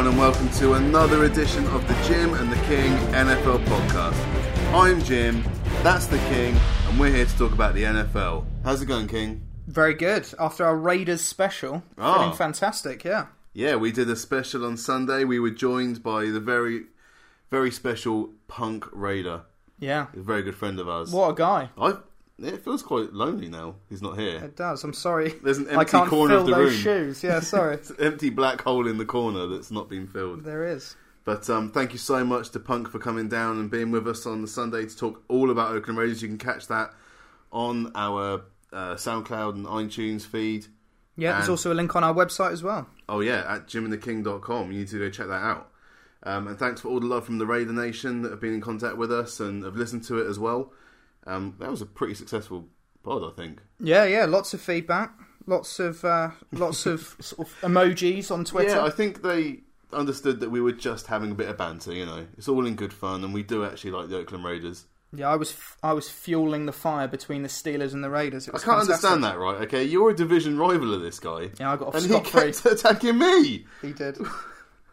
everyone, and welcome to another edition of the Jim and the King NFL podcast. I'm Jim, that's the King, and we're here to talk about the NFL. How's it going, King? Very good. After our Raiders special, Oh. feeling fantastic. Yeah, Yeah, we did a special on Sunday. We were joined by the very, very special Punk Raider, yeah. a very good friend of ours. What a guy! I, it feels quite lonely now. He's not here. It does. I'm sorry. There's an empty I can't corner fill of the those room. shoes. Yeah, sorry. It's an empty black hole in the corner that's not been filled. there is. But um, thank you so much to Punk for coming down and being with us on the Sunday to talk all about Oakland Raiders. You can catch that on our uh, SoundCloud and iTunes feed. Yeah, there's also a link on our website as well. Oh yeah, at jimandtheking.com. You need to go check that out. Um, and thanks for all the love from the Raider Nation that have been in contact with us and have listened to it as well. Um, that was a pretty successful pod, I think. Yeah, yeah. Lots of feedback. Lots of uh, lots of sort of emojis on Twitter. Yeah, I think they understood that we were just having a bit of banter. You know, it's all in good fun, and we do actually like the Oakland Raiders. Yeah, I was f- I was fueling the fire between the Steelers and the Raiders. I can't fantastic. understand that, right? Okay, you're a division rival of this guy. Yeah, I got off and he free. kept attacking me. He did.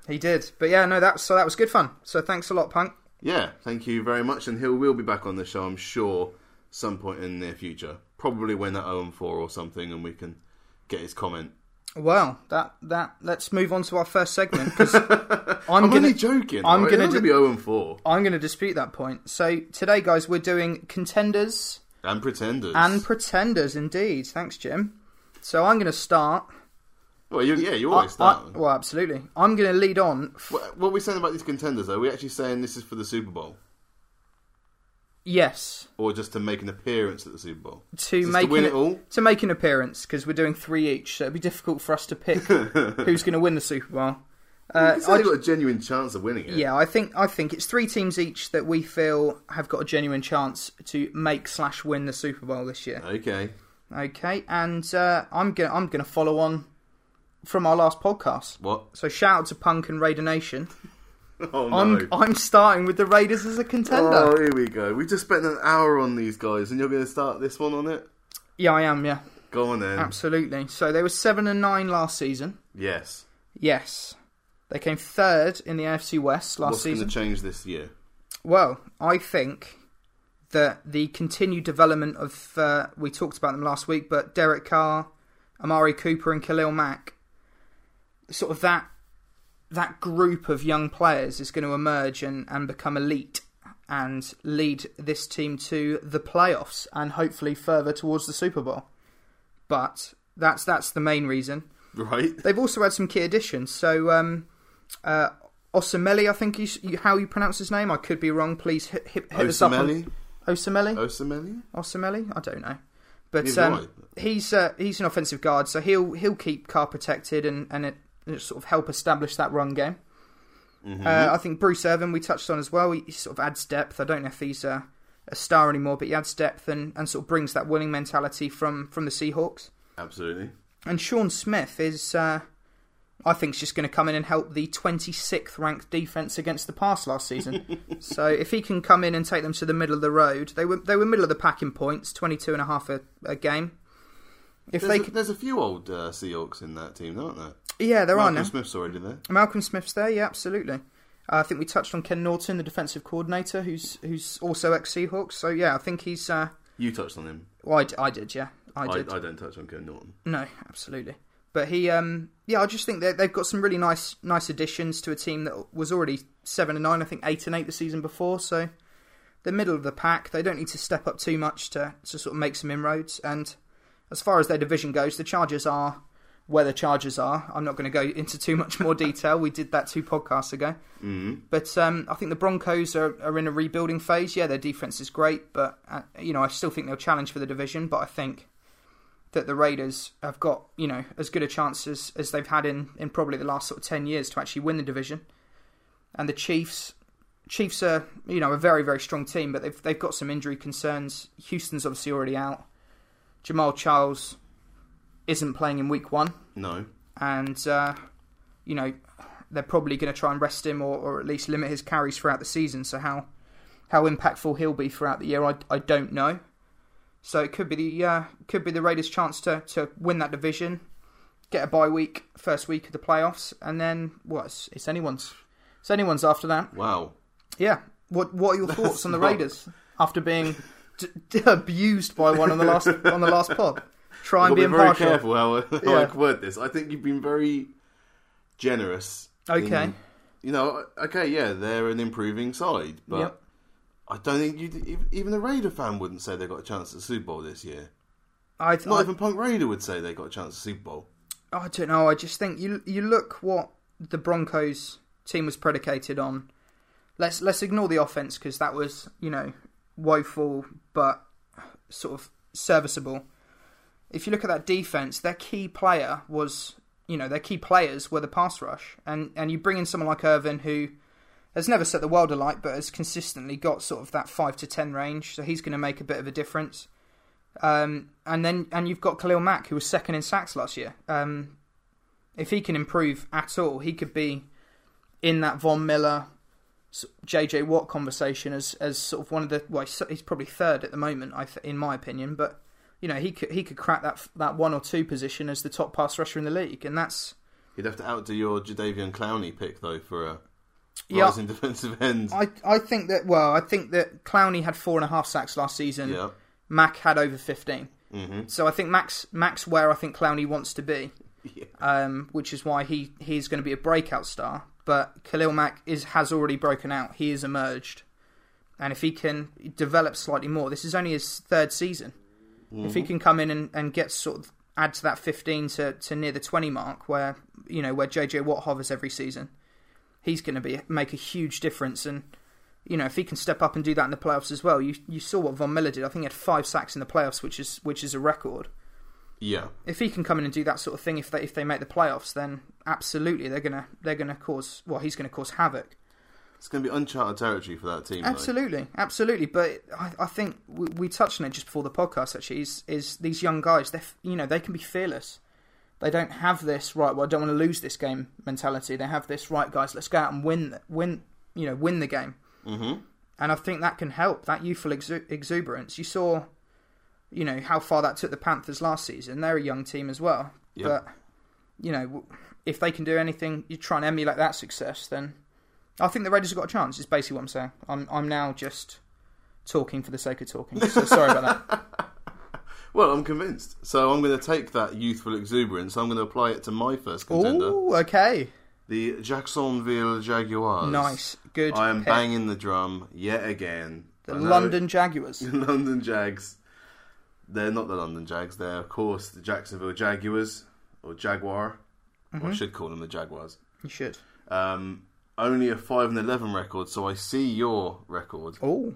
he did. But yeah, no, that so that was good fun. So thanks a lot, Punk. Yeah, thank you very much, and he will be back on the show, I'm sure, some point in the near future. Probably when at 0 4 or something, and we can get his comment. Well, that that let's move on to our first segment because I'm, I'm, gonna only joking. I'm right? gonna be 0 4 I'm going to dispute that point. So today, guys, we're doing contenders and pretenders. and pretenders. Indeed, thanks, Jim. So I'm going to start. Well, you, yeah, you I- always start. I- well, absolutely. I'm going to lead on. F- what, what are we saying about these contenders? Are we actually saying this is for the Super Bowl, yes, or just to make an appearance at the Super Bowl? to Just make to win an, it all. to make an appearance because we're doing three each, so it'd be difficult for us to pick who's going to win the Super Bowl. Uh, I only got a genuine chance of winning it. Yeah, I think I think it's three teams each that we feel have got a genuine chance to make slash win the Super Bowl this year. Okay. Okay, and uh, I'm gonna I'm gonna follow on from our last podcast. What? So shout out to Punk and Raider Nation. Oh no. I'm I'm starting with the Raiders as a contender. Oh, here we go. We just spent an hour on these guys, and you're going to start this one on it. Yeah, I am. Yeah, Go on then. absolutely. So they were seven and nine last season. Yes. Yes, they came third in the AFC West last What's going season. to change this year? Well, I think that the continued development of uh, we talked about them last week, but Derek Carr, Amari Cooper, and Khalil Mack, sort of that that group of young players is going to emerge and, and become elite and lead this team to the playoffs and hopefully further towards the Super Bowl. But that's that's the main reason. Right? They've also had some key additions. So, um, uh, Osameli, I think you, you, how you pronounce his name. I could be wrong. Please hit, hit, hit us up. On, Osameli? Osameli? I don't know. But um, he's uh, he's an offensive guard, so he'll he'll keep Carr protected and and it sort of help establish that run game. Mm-hmm. Uh, I think Bruce Irvin we touched on as well. He, he sort of adds depth. I don't know if he's a, a star anymore, but he adds depth and, and sort of brings that winning mentality from from the Seahawks. Absolutely. And Sean Smith is, uh, I think, is just going to come in and help the 26th ranked defense against the pass last season. so if he can come in and take them to the middle of the road, they were they were middle of the pack in points, 22 and a half a, a game. If There's, they, a, there's a few old uh, Seahawks in that team, aren't there? Yeah, there Malcolm are now. Smith's already there. Malcolm Smith's there, yeah, absolutely. Uh, I think we touched on Ken Norton, the defensive coordinator, who's who's also ex Seahawks. So yeah, I think he's. Uh, You touched on him. well, I, d- I did, yeah, I I, did. I don't touch on Ken Norton. No, absolutely. But he, um, yeah, I just think that they've got some really nice, nice additions to a team that was already seven and nine. I think eight and eight the season before. So they're middle of the pack. They don't need to step up too much to to sort of make some inroads. And as far as their division goes, the Chargers are where the Chargers are. I'm not going to go into too much more detail. We did that two podcasts ago. Mm. But um, I think the Broncos are, are in a rebuilding phase. Yeah, their defense is great, but uh, you know I still think they'll challenge for the division. But I think that the Raiders have got you know as good a chance as, as they've had in, in probably the last sort of ten years to actually win the division. And the Chiefs, Chiefs are you know a very very strong team, but they've they've got some injury concerns. Houston's obviously already out. Jamaal Charles isn't playing in Week One No. and uh, you know they're probably going to try and rest him or, or at least limit his carries throughout the season. So how how impactful he'll be throughout the year, I, I don't know. So it could be the uh, could be the Raiders' chance to, to win that division, get a bye week, first week of the playoffs, and then what? It's, it's anyone's. It's anyone's after that. Wow. Yeah. What What are your thoughts on the not- Raiders after being d- d- abused by one on the last on the last pod? Try and be very impartial. careful how, how Yeah. I word this. I think you've been very generous. Okay. in- you know, okay, yeah, they're an improving side, but Yep. I don't think you even a Raider fan wouldn't say they got a chance at the Super Bowl this year. I, Not I, even Punk Raider would say they got a chance at the Super Bowl. I don't know. I just think you you look what the Broncos team was predicated on. Let's let's ignore the offense because that was you know woeful but sort of serviceable. If you look at that defense, their key player was you know their key players were the pass rush, and and you bring in someone like Irvin who has never set the world alight, but has consistently got sort of that five to ten range, so he's going to make a bit of a difference. Um, and then and you've got Khalil Mack, who was second in sacks last year. Um, if he can improve at all, he could be in that Von Miller, JJ Watt conversation as as sort of one of the. Well, he's probably third at the moment, I th- in my opinion. But you know, he could he could crack that that one or two position as the top pass rusher in the league, and that's You'd have to outdo your Jadeveon Clowney pick though for a Yeah. rising defensive end. I I think that well, I think that Clowney had four and a half sacks last season. yeah. Mack had over fifteen. hmm So I think Mack's Mack's where I think Clowney wants to be. Yeah. um, which is why he he's going to be a breakout star. But Khalil Mack is has already broken out. He has emerged, and if he can develop slightly more, this is only his third season. If he mm-hmm. can come in and, and get sort of add to that fifteen to, to near the twenty mark, where you know where JJ Watt hovers every season, he's going to be make a huge difference. And you know if he can step up and do that in the playoffs as well, you you saw what Von Miller did. I think he had five sacks in the playoffs, which is which is a record Yeah. if he can come in and do that sort of thing, if they if they make the playoffs, then absolutely they're gonna they're gonna cause well he's gonna cause havoc. It's going to be uncharted territory for that team. though. Absolutely, absolutely. But I, I think we, we touched on it just before the podcast. Actually, is is these young guys? They you know they can be fearless. They don't have this right. Well, I don't want to lose this game mentality. They have this right, guys. Let's go out and win win you know win the game. Mhm. And I think that can help that youthful exu- exuberance. You saw, you know, how far that took the Panthers last season. They're a young team as well. Yeah. But, you know, if they can do anything, you try and emulate that success, then I think the Raiders have got a chance. Is basically what I'm saying. I'm I'm now just talking for the sake of talking. So sorry about that. Well, I'm convinced. So I'm going to take that youthful exuberance. I'm going to apply it to my first contender, Oh, okay. the Jacksonville Jaguars. Nice. Good. I am pick. banging the drum yet again. The I know- London Jaguars. The London Jags. They're not the London Jags. They're, of course, the Jacksonville Jaguars or Jaguar. Mm-hmm. Or I should call them the Jaguars. You should. Um, only a five and eleven record, so I see your record Oh,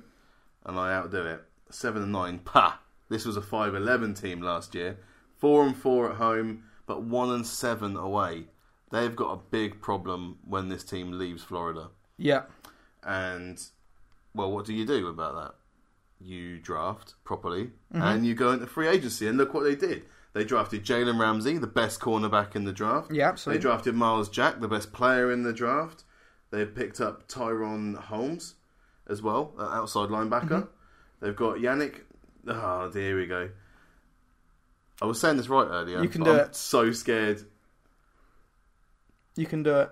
and I outdo it. Seven and nine. Pa. This was a five eleven team last year. Four and four at home, but one and seven away. They've got a big problem when this team leaves Florida. yeah. And well, what do you do about that? You draft properly, Mm-hmm. and you go into free agency. And look what they did. They drafted Jalen Ramsey, the best cornerback in the draft. Yeah, absolutely. They drafted Myles Jack, the best player in the draft. They picked up Tyrone Holmes as well, outside linebacker. Mm-hmm. They've got Yannick. Oh, dear, here we go. I was saying this right earlier. You can do I'm it. So scared. You can do it.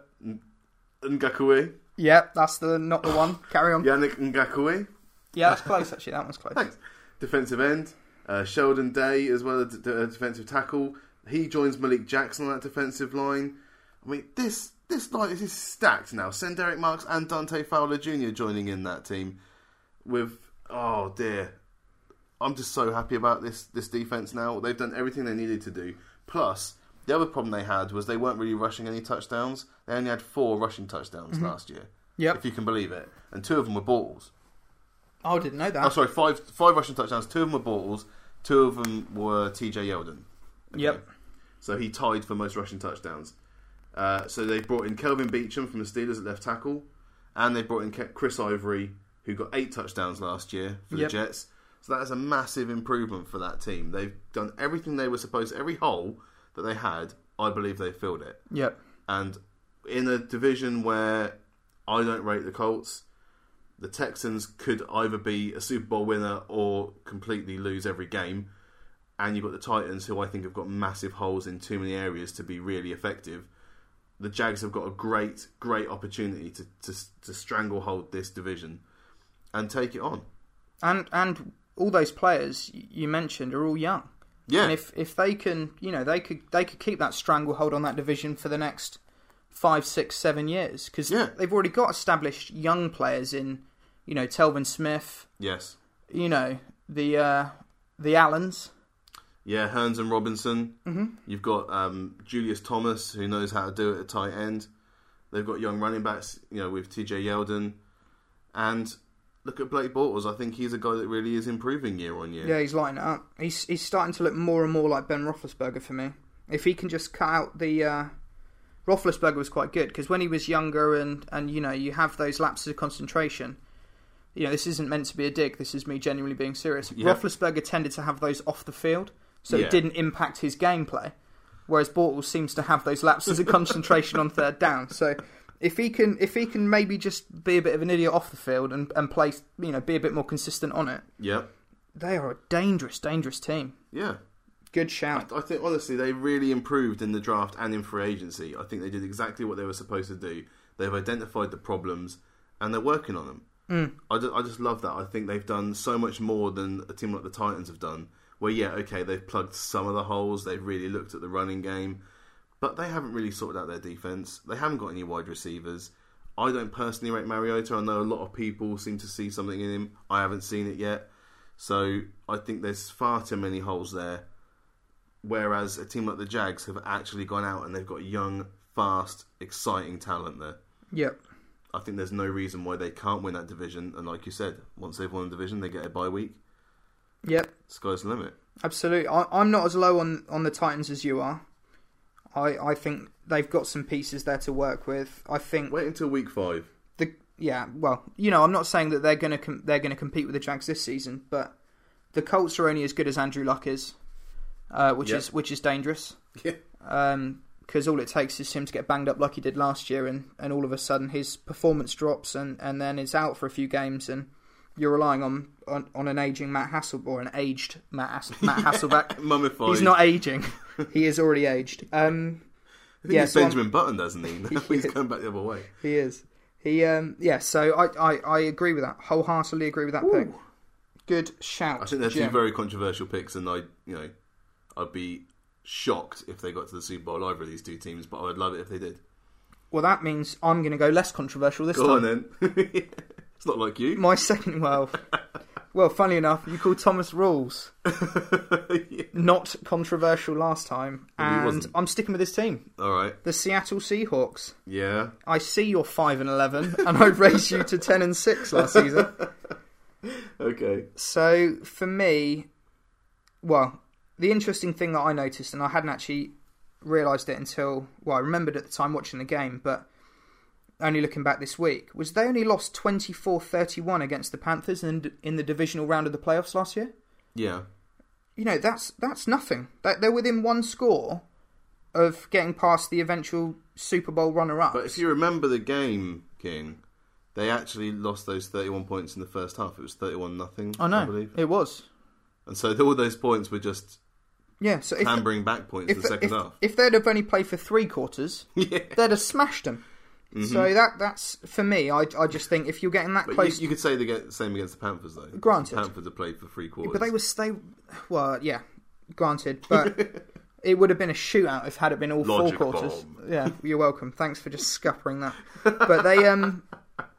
Ngakoue. Yeah, that's the not the one. Carry on. Yannick Ngakoue. Yeah, that's close actually. That one's close. Thanks. Defensive end. Uh, Sheldon Day as well, a d- d- a defensive tackle. He joins Malik Jackson on that defensive line. I mean, this this line is stacked now. Sen'Derrick Marks and Dante Fowler Jr. joining in that team. With oh dear, I'm just so happy about this this defense now. They've done everything they needed to do. Plus, the other problem they had was they weren't really rushing any touchdowns. They only had four rushing touchdowns mm-hmm. last year, Yep. if you can believe it, and two of them were balls. Oh, I didn't know that. Oh, sorry, five five rushing touchdowns. Two of them were balls. Two of them were T.J. Yeldon. Yep. So he tied for most rushing touchdowns. Uh, so they brought in Kelvin Beachum from the Steelers at left tackle, and they brought in Chris Ivory, who got eight touchdowns last year for Yep. the Jets. So that is a massive improvement for that team. They've done everything they were supposed. Every hole that they had, I believe they filled it. Yep. And in a division where I don't rate the Colts, the Texans could either be a Super Bowl winner or completely lose every game. and you've got the Titans, who I think have got massive holes in too many areas to be really effective. The Jags have got a great, great opportunity to to, to stranglehold this division and take it on. And and all those players you mentioned are all young. Yeah, And if if they can, you know, they could they could keep that stranglehold on that division for the next five, six, seven years because Yeah. they've already got established young players in, you know, Telvin Smith, yes, you know, the uh, the Allens. Yeah. Hurns and Robinson. Mm-hmm. You've got um, Julius Thomas, who knows how to do it at tight end. They've got young running backs, you know, with TJ Yeldon, and look at Blake Bortles. I think he's a guy that really is improving year on year. Yeah, he's lighting it up. He's he's starting to look more and more like Ben Roethlisberger for me. If he can just cut out the. Uh, Roethlisberger was quite good because when he was younger and, and you know you have those lapses of concentration. You know this isn't meant to be a dig. This is me genuinely being serious. Yeah. Roethlisberger tended to have those off the field, so Yeah. it didn't impact his gameplay. Whereas Bortles seems to have those lapses of concentration on third down. So if he can if he can maybe just be a bit of an idiot off the field and, and play you know be a bit more consistent on it, yeah, they are a dangerous, dangerous team. yeah. Good shout. I think honestly they really improved in the draft and in free agency. I think they did exactly what they were supposed to do. They've identified the problems and they're working on them. Mm. I, just, I just love that. I think they've done so much more than a team like the Titans have done. Where yeah, okay, they've plugged some of the holes. They've really looked at the running game, but they haven't really sorted out their defense. They haven't got any wide receivers. I don't personally rate Mariota. I know a lot of people seem to see something in him. I haven't seen it yet. So I think there's far too many holes there. Whereas a team like the Jags have actually gone out and they've got young, fast, exciting talent there. Yep. I think there's no reason why they can't win that division. And like you said, once they've won the division, they get a bye week. Yep. Sky's the limit. Absolutely. I, I'm not as low on, on the Titans as you are. I, I think they've got some pieces there to work with. I think Wait until week five. the yeah. Well, you know, I'm not saying that they're gonna com- they're gonna compete with the Jags this season, but the Colts are only as good as Andrew Luck is, uh, which Yeah. is which is dangerous. Yeah. Um, because all it takes is him to get banged up like he did last year, and, and all of a sudden his performance drops, and, and then is out for a few games, and you're relying on on, on an aging Matt Hassel or an aged Matt, Matt Hasselbeck. Mummified. He's not aging; he is already aged. Um, I think yeah, he's so I'm- Benjamin Button, doesn't he? Now he's is. going back the other way. he is. He um yeah. So I, I, I agree with that. Wholeheartedly agree with that pick. Good shout. I think they're two very controversial picks, and I, you know, I'd be shocked if they got to the Super Bowl either of these two teams, but I would love it if they did. Well, that means I'm going to go less controversial this Go time. on then. It's not like you. My second, well, well, funny enough, you called Thomas Rawls not controversial last time, Well, he and wasn't. I'm sticking with this team, All right. the Seattle Seahawks. Yeah. I see you're five and eleven, and I raised you to ten and six last season. Okay. So for me, well, the interesting thing that I noticed, and I hadn't actually realised it until well, I remembered at the time watching the game, but only looking back this week, was they only lost 24-31 against the Panthers in, in the divisional round of the playoffs last year. Yeah. You know, that's that's nothing. They- They're within one score of getting past the eventual Super Bowl runner-up. But if you remember the game, King, they actually lost those 31 points in the first half. It was 31 nothing, I know believe. it was. And so all those points were just Yeah, so if, hammering back points if, the second if, half. if they'd have only played for three quarters, yeah. they'd have smashed them. So that that's for me. I, I just think if you're getting that But you, close, you could say the same against the Panthers, though. Granted. The Panthers have played for three quarters. but they were stay. Well, yeah, granted, but it would have been a shootout if had it been all Logic four quarters. bomb. Yeah, you're welcome. Thanks for just scuppering that. But they, um,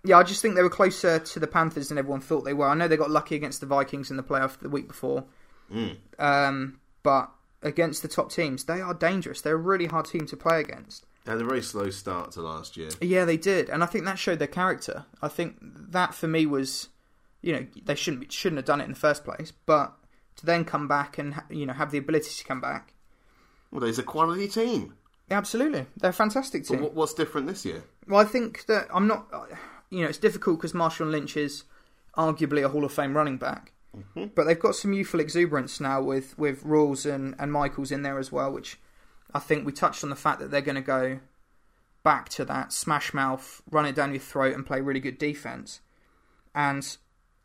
yeah, I just think they were closer to the Panthers than everyone thought they were. I know they got lucky against the Vikings in the playoff the week before, Mm. um, but against the top teams, they are dangerous. They're a really hard team to play against. They had a very slow start to last year. Yeah, they did, and I think that showed their character. I think that for me was, you know, they shouldn't be, shouldn't have done it in the first place, but to then come back and you know have the ability to come back, Well, there's a quality team. absolutely, they're a fantastic team. what, what's different this year? Well, I think that I'm not, you know, it's difficult because Marshawn Lynch is arguably a Hall of Fame running back, mm-hmm. but they've got some youthful exuberance now with with Rawls and and Michaels in there as well, which I think we touched on the fact that they're going to go back to that smash mouth, run it down your throat, and play really good defense. And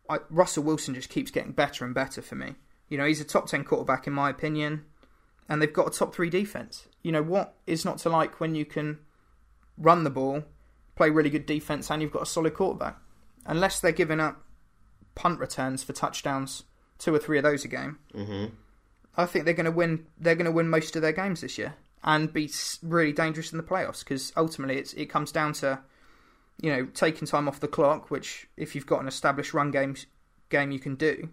I, Russell Wilson just keeps getting better and better for me. You know, he's a top ten quarterback in my opinion, and they've got a top three defense. You know what is not to like when you can run the ball, play really good defense, and you've got a solid quarterback. Unless they're giving up punt returns for touchdowns, two or three of those a game. Mm-hmm. I think they're going to win. They're going to win most of their games this year and be really dangerous in the playoffs because ultimately it's, it comes down to you know taking time off the clock. Which if you've got an established run game game you can do,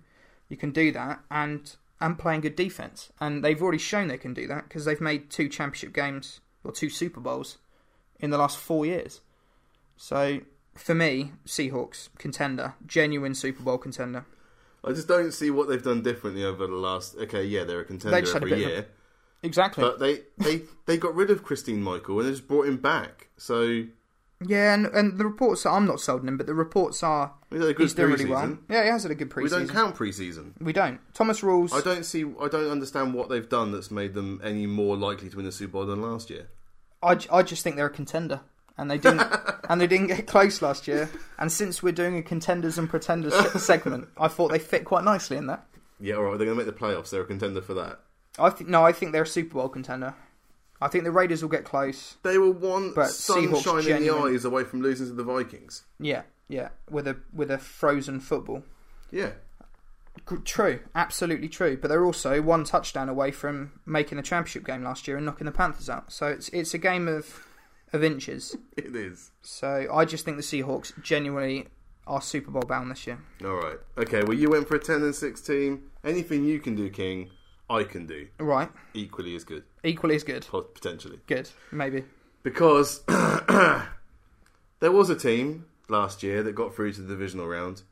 you can do that and and playing good defense. And they've already shown they can do that because they've made two championship games or two Super Bowls in the last four years. So for me, Seahawks contender, genuine Super Bowl contender. I just don't see what they've done differently over the last. Okay, yeah, they're a contender just had a every bit of year, Exactly. but they, they they got rid of Christine Michael and they just brought him back. So Yeah, and, and the reports are, I'm not sold on him, but the reports are we had a good he's doing really well. Yeah, he has had a good preseason. We don't count preseason. We don't. Thomas Rawls. I don't see. I don't understand what they've done that's made them any more likely to win the Super Bowl than last year. I, I just think they're a contender, and they didn't and they didn't get close last year. And since we're doing a contenders and pretenders segment, I thought they fit quite nicely in that. Yeah, all right. They're going to make the playoffs. They're a contender for that. I think no, I think they're a Super Bowl contender. I think the Raiders will get close. They were one But sunshine in the eyes away from losing to the Vikings. Yeah, yeah, with a with a frozen football. Yeah, True, absolutely true. But they're also one touchdown away from making the championship game last year and knocking the Panthers out. So it's it's a game of of inches. it is. So I just think the Seahawks genuinely are Super Bowl bound this year. All right. Okay. Well, you went for a ten and six team. Anything you can do, King, I can do. Right, Equally as good, equally as good. pot- potentially. Good, maybe. Because there was a team last year that got through to the divisional round,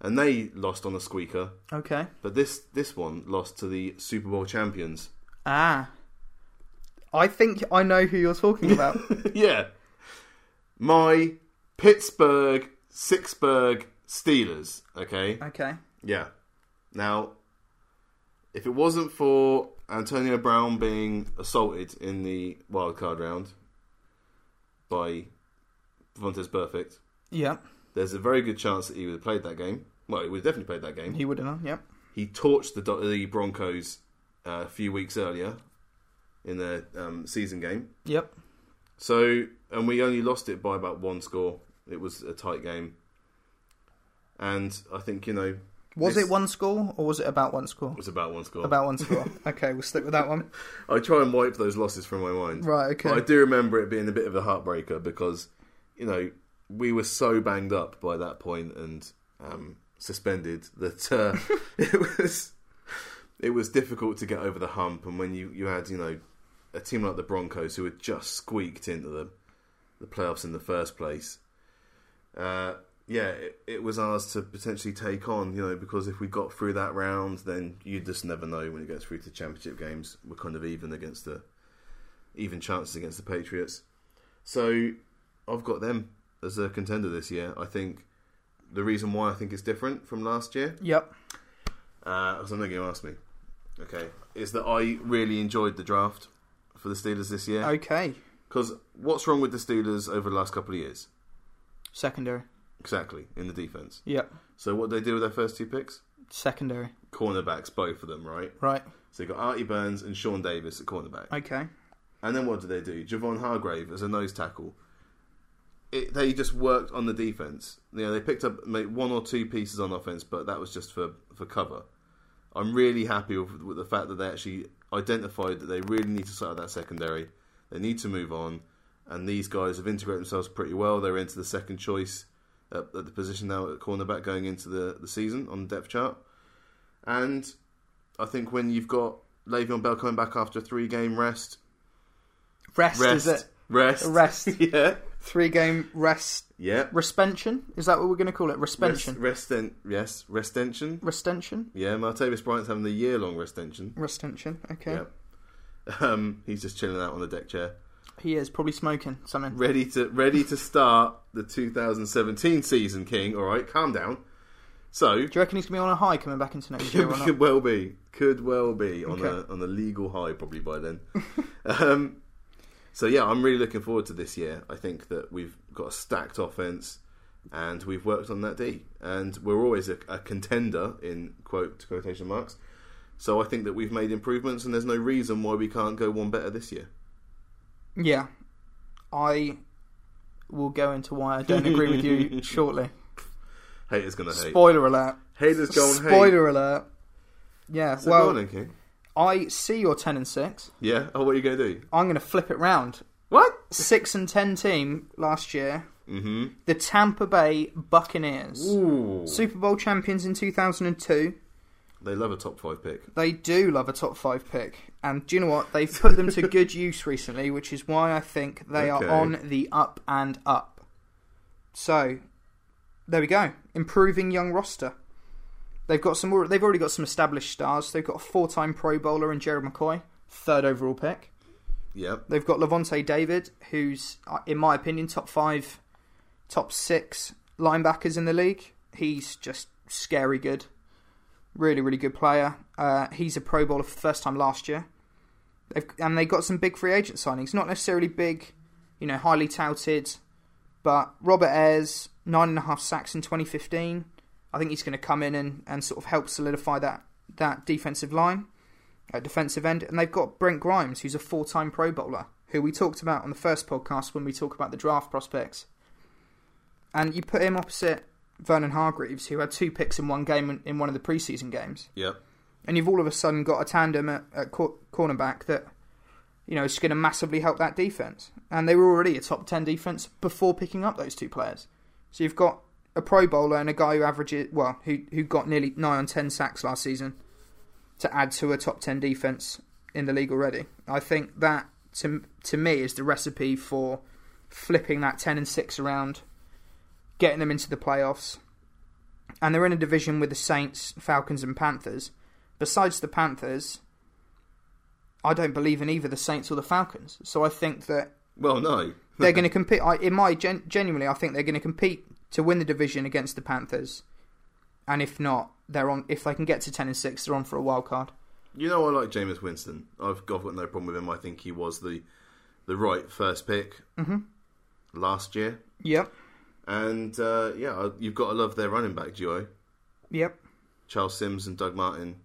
and they lost on a squeaker. Okay. But this this one lost to the Super Bowl champions. Ah, I think I know who you're talking about. yeah, my Pittsburgh Sixburg Steelers. Okay. okay. Yeah. Now, if it wasn't for Antonio Brown being assaulted in the wild card round by Vontaze Burfict, Yeah, there's a very good chance that he would have played that game. Well, he would have definitely played that game. he would have. Yep. He torched the, the Broncos uh, a few weeks earlier in the um, season game. Yep. So, and we only lost it by about one score. It was a tight game. And I think, you know, Was it one score or was it about one score? it was about one score. About one score. okay, we'll stick with that one. I try and wipe those losses from my mind. Right. Okay. But I do remember it being a bit of a heartbreaker because, you know, we were so banged up by that point and um, suspended that uh, it was it was difficult to get over the hump. And when you, you had, you know, a team like the Broncos who had just squeaked into the the playoffs in the first place, uh, yeah, it, it was ours to potentially take on. You know, because if we got through that round, then you just never know when it gets through to championship games. We're kind of even against the even chances against the Patriots. So I've got them as a contender this year. I think the reason why I think it's different from last year, Yep. because I'm not going to ask me, okay, is that I really enjoyed the draft for the Steelers this year. Okay. Because what's wrong with the Steelers over the last couple of years? Secondary. Exactly, in the defense. Yep. So what did they do with their first two picks? Secondary. Cornerbacks, both of them, right? Right. So you got Artie Burns and Sean Davis at cornerback. Okay. And then what did they do? Javon Hargrave as a nose tackle. It, they just worked on the defense. You know, they picked up maybe one or two pieces on offense, but that was just for, for cover. I'm really happy with, with the fact that they actually identified that they really need to sort out that secondary. They need to move on, and these guys have integrated themselves pretty well. They're into the second choice at, at the position now at cornerback going into the, the season on the depth chart. And I think when you've got Le'Veon Bell coming back after a three game rest, Rest, rest, is it? rest, Rest. yeah, Three game rest. Yeah. Respension? Is that what we're going to call it? Respension. Rest, rest, yes, restention. Restention? Yeah, Martavis Bryant's having the year long restention. Restention. Okay. Yeah. Um, he's just chilling out on the deck chair, He is probably smoking something. ready to ready to start the 2017 season. King, all right, calm down. So Do you reckon he's going to be on a high coming back into next year or could, well be, could well be on Okay. a on a legal high probably by then. um, so yeah, I'm really looking forward to this year. I think that we've got a stacked offense, and we've worked on that D, and we're always a, a contender in quote quotation marks So I think that we've made improvements, and there's no reason why we can't go one better this year. Yeah, I will go into why I don't agree with you shortly. Haters gonna hate. Spoiler alert. Haters go and hate. Spoiler alert. Yeah, So well, on. I see your ten and six. Yeah. Oh, what are you gonna do? I'm going to flip it round. What? Six and ten team last year. Mm-hmm. The Tampa Bay Buccaneers, Ooh. Super Bowl champions in 2002. They love a top five pick. They do love a top five pick, and do you know what? They've put them to good use recently, which is why I think they Okay. are on the up and up. So, there we go. Improving young roster. They've got some. They've already got some established stars. They've got a four-time Pro Bowler in Gerald McCoy, third overall pick. Yep. They've got Lavonte David, who's, uh, in my opinion, top five, top six linebackers in the league. He's just scary good. Really, really good player. Uh, he's a Pro Bowler for the first time last year. They've, and they got some big free agent signings. Not necessarily big, you know, highly touted, but Robert Ayers, nine and a half sacks in 2015. I think he's going to come in and, and sort of help solidify that, that defensive line at defensive end, and they've got Brent Grimes, who's a four-time Pro Bowler, who we talked about on the first podcast when we talk about the draft prospects. And you put him opposite Vernon Hargreaves, who had two picks in one game in- one of the preseason games, Yep. and you've all of a sudden got a tandem at, at cor- cornerback that you know is going to massively help that defense. And they were already a top ten defense before picking up those two players. So you've got a Pro Bowler and a guy who averages well, who who got nearly nine on ten sacks last season to add to a top 10 defense in the league already. I think that to to me is the recipe for flipping that 10 and 6 around, getting them into the playoffs. And they're in a division with the Saints, Falcons and Panthers. Besides the Panthers, I don't believe in either the Saints or the Falcons. So I think that Well, no. they're going to compete. I, in my gen, genuinely, I think they're going to compete to win the division against the Panthers. And if not, they're on. If they can get to ten and six, they're on for a wild card. You know, I like Jameis Winston. I've got, I've got no problem with him. I think he was the the right first pick Mhm. last year. Yep. And uh, yeah, you've got to love their running back duo, Yep. Charles Sims and Doug Martin.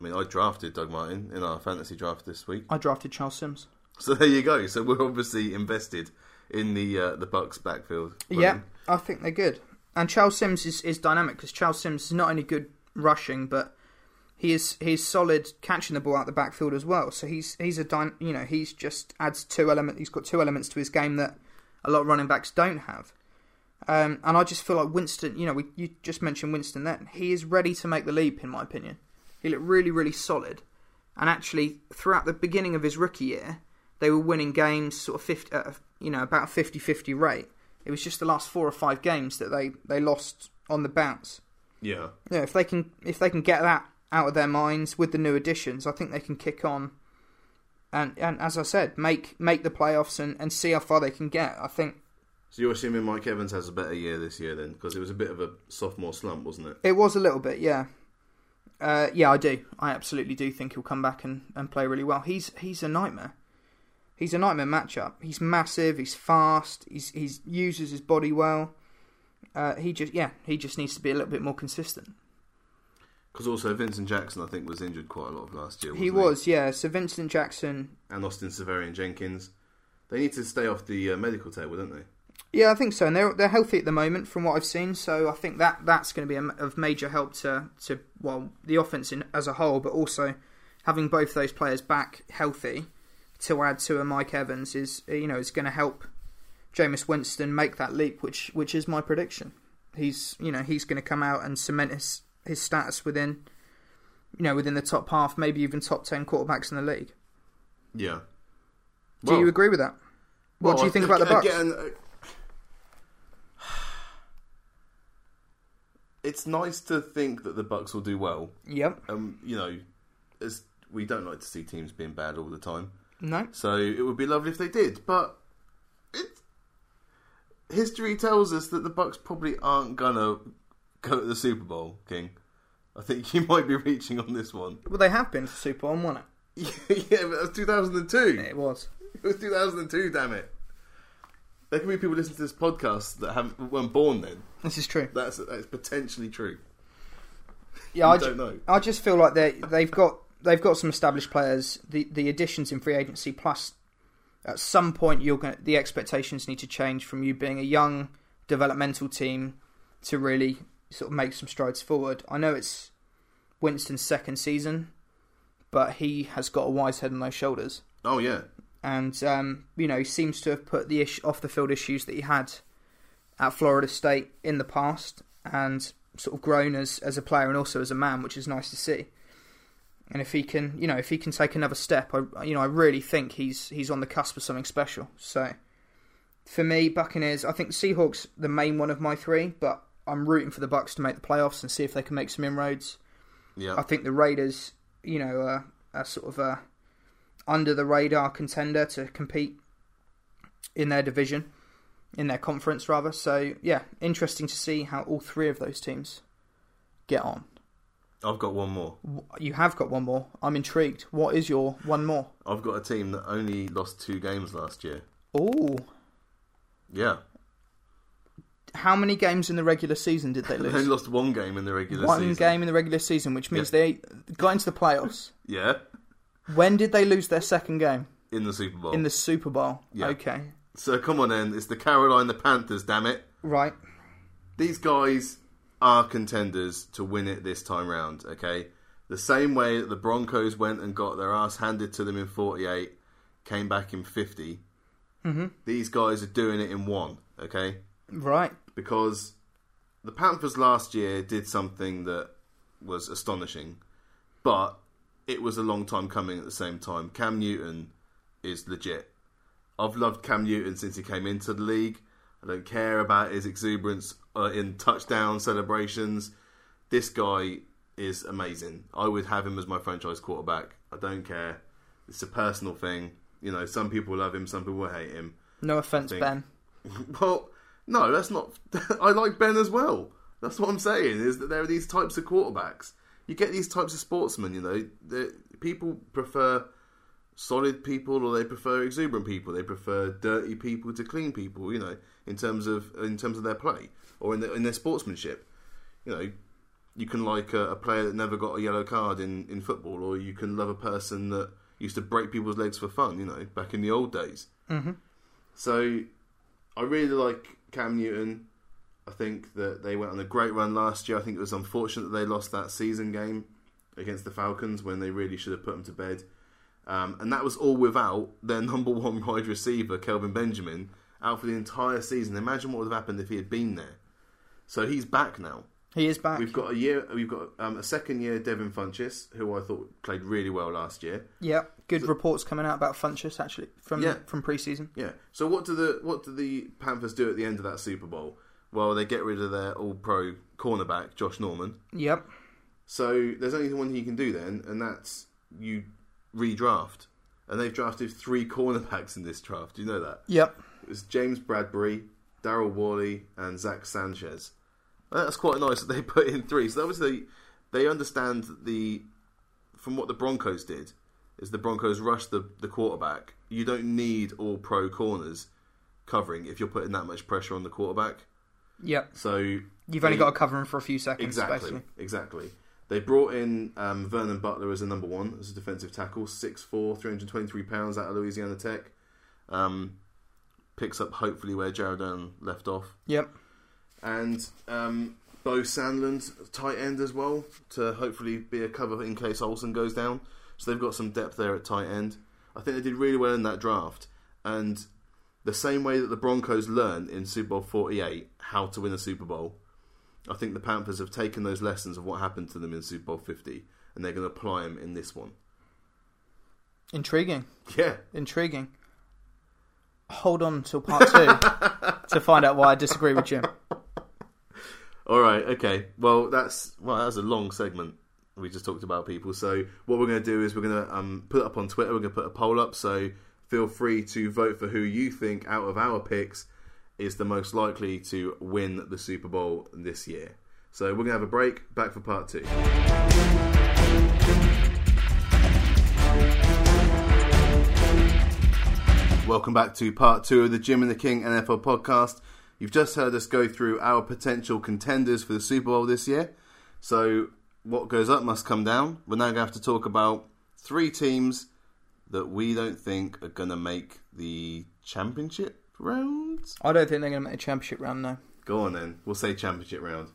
I mean, I drafted Doug Martin in our fantasy draft this week, I drafted Charles Sims. so there you go. So we're obviously invested in the uh, the Bucks backfield. Yeah, I think they're good. And Charles Sims is, is dynamic because Charles Sims is not only good rushing, but he is he's solid catching the ball out the backfield as well. So he's he's a dy- you know he's just adds two element. He's got two elements to his game that a lot of running backs don't have. Um, and I just feel like Winston. You know, we, you just mentioned Winston. Then he is ready to make the leap, in my opinion. He looked really really solid, and actually throughout the beginning of his rookie year, they were winning games sort of 50, uh, you know about a 50-50 rate. It was just the last four or five games that they, they lost on the bounce. yeah, Yeah, if they can if they can get that out of their minds with the new additions, I think they can kick on. And and as I said, make make the playoffs and, and see how far they can get. I think So you're assuming Mike Evans has a better year this year then, because it was a bit of a sophomore slump, wasn't it? it was a little bit, yeah. Uh, yeah, I do. I absolutely do think he'll come back and, and play really well. He's he's a nightmare. He's a nightmare matchup. He's massive. He's fast. He's he's uses his body well. Uh, he just yeah he just needs to be a little bit more consistent. Because also Vincent Jackson, I think, was injured quite a lot of last year. Wasn't He was yeah. So Vincent Jackson and Austin Seferian-Jenkins. They need to stay off the uh, medical table, don't they? Yeah, I think so, and they're they're healthy at the moment from what I've seen. So I think that that's going to be a, of major help to to well the offense in, as a whole, but also having both those players back healthy to add to a Mike Evans is you know is going to help Jameis Winston make that leap, which which is my prediction. He's you know he's going to come out and cement his his status within you know within the top half, maybe even top ten quarterbacks in the league. Yeah. Do you agree with that? What do you think about the Bucks? Again, uh, it's nice to think that the Bucks will do well. Yep. Um, you know, as we don't like to see teams being bad all the time, No. so it would be lovely if they did. But it, history tells us that the Bucks probably aren't gonna go to the Super Bowl, King. I think you might be reaching on this one. Well, they have been to Super Bowl, wasn't yeah, but that's 2002. it? It was. It was 2002, damn it. There can be people listening to this podcast that haven't weren't born then. This is true. That's that's potentially true. Yeah, I don't ju- know. I just feel like they they've got they've got some established players. The the additions in free agency plus at some point you're going the expectations need to change from you being a young developmental team to really sort of make some strides forward. I know it's Winston's second season, but he has got a wise head on those shoulders, Oh yeah, and um, you know he seems to have put the ish- off the field issues that he had at Florida State in the past, and sort of grown as as a player and also as a man, which is nice to see. And if he can, you know, if he can take another step, I, you know, I really think he's he's on the cusp of something special. So, for me, Buccaneers, I think Seahawks the main one of my three, but I'm rooting for the Bucks to make the playoffs and see if they can make some inroads. yeah. I think the Raiders, you know, are, are sort of a under the radar contender to compete in their division, in their conference rather. So yeah, interesting to see how all three of those teams get on. I've got one more. You have got one more. I'm intrigued. What is your one more? I've got a team that only lost two games last year. Oh, Yeah, how many games in the regular season did they lose? they only lost one game in the regular One season. game in the regular season, which means they got into the playoffs. Yeah, When did they lose their second game? in the Super Bowl. In the Super Bowl. Yeah. Okay. So come on, then. It's the Carolina Panthers. Damn it! Right. These guys are contenders to win it this time round. Okay, the same way that the Broncos went and got their ass handed to them in forty-eight, came back in 50 Mm-hmm. These guys are doing it in one. Okay, Right. because the Panthers last year did something that was astonishing, but it was a long time coming at the same time. Cam Newton is legit. I've loved Cam Newton since he came into the league. I don't care about his exuberance uh, in touchdown celebrations. This guy is amazing. I would have him as my franchise quarterback. I don't care. It's a personal thing. You know, some people love him, some people hate him. No offense, Ben. Well, no, that's not. I like Ben as well. That's what I'm saying. Is that there are these types of quarterbacks. You get these types of sportsmen. You know, people prefer solid people or they prefer exuberant people. They prefer dirty people to clean people. You know, in terms of in terms of their play or in, the, in their sportsmanship. You know, you can like a, a player that never got a yellow card in, in football, or you can love a person that used to break people's legs for fun. You know, back in the old days. Mm-hmm. So I really like Cam Newton. I think that they went on a great run last year. I think it was unfortunate that they lost that season game against the Falcons when they really should have put them to bed. Um, and that was all without their number one wide receiver, Kelvin Benjamin, out for the entire season. Imagine what would have happened if he had been there. So he's back now. He is back. We've got a year. We've got um, a second year Devin Funchess, who I thought played really well last year. Yeah, good reports coming out about Funchess actually from Yeah. from preseason. Yeah. So what do the what do the Panthers do at the end of that Super Bowl? Well, they get rid of their All-Pro cornerback Josh Norman. Yep. So there's only one thing you can do then, and that's you redraft. And they've drafted three cornerbacks in this draft. Do you know that? Yep. It was James Bradberry, Daryl Worley, and Zach Sanchez. That's quite nice that they put in three. So obviously they understand the from what the Broncos did is the Broncos rushed the, the quarterback. You don't need all pro corners covering if you're putting that much pressure on the quarterback. Yep. So You've only they- got to cover him for a few seconds, Exactly, basically. exactly. They brought in um, Vernon Butler as a number one, as a defensive tackle, 6'4", 323 pounds out of Louisiana Tech. Um, picks up hopefully where Jared Allen left off. Yep. And um, Beau Sandland, tight end as well, to hopefully be a cover in case Olsen goes down. So they've got some depth there at tight end. I think they did really well in that draft. And the same way that the Broncos learned in Super Bowl 48 how to win a Super Bowl, I think the Panthers have taken those lessons of what happened to them in Super Bowl 50 and they're going to apply them in this one. Intriguing. Yeah. Intriguing. Hold on till part two to find out why I disagree with Jim. All right. Okay. Well, that's well, that's a long segment. We just talked about people. So what we're going to do is we're going to um, put it up on Twitter. We're going to put a poll up. So feel free to vote for who you think out of our picks is the most likely to win the Super Bowl this year. So we're going to have a break. Back for part two. Welcome back to part two of the Jim and the King NFL podcast. You've just heard us go through our potential contenders for the Super Bowl this year. So what goes up must come down. We're now going to have to talk about three teams that we don't think are going to make the championship rounds. I don't think they're going to make the championship round. No. Go on then. We'll say championship round.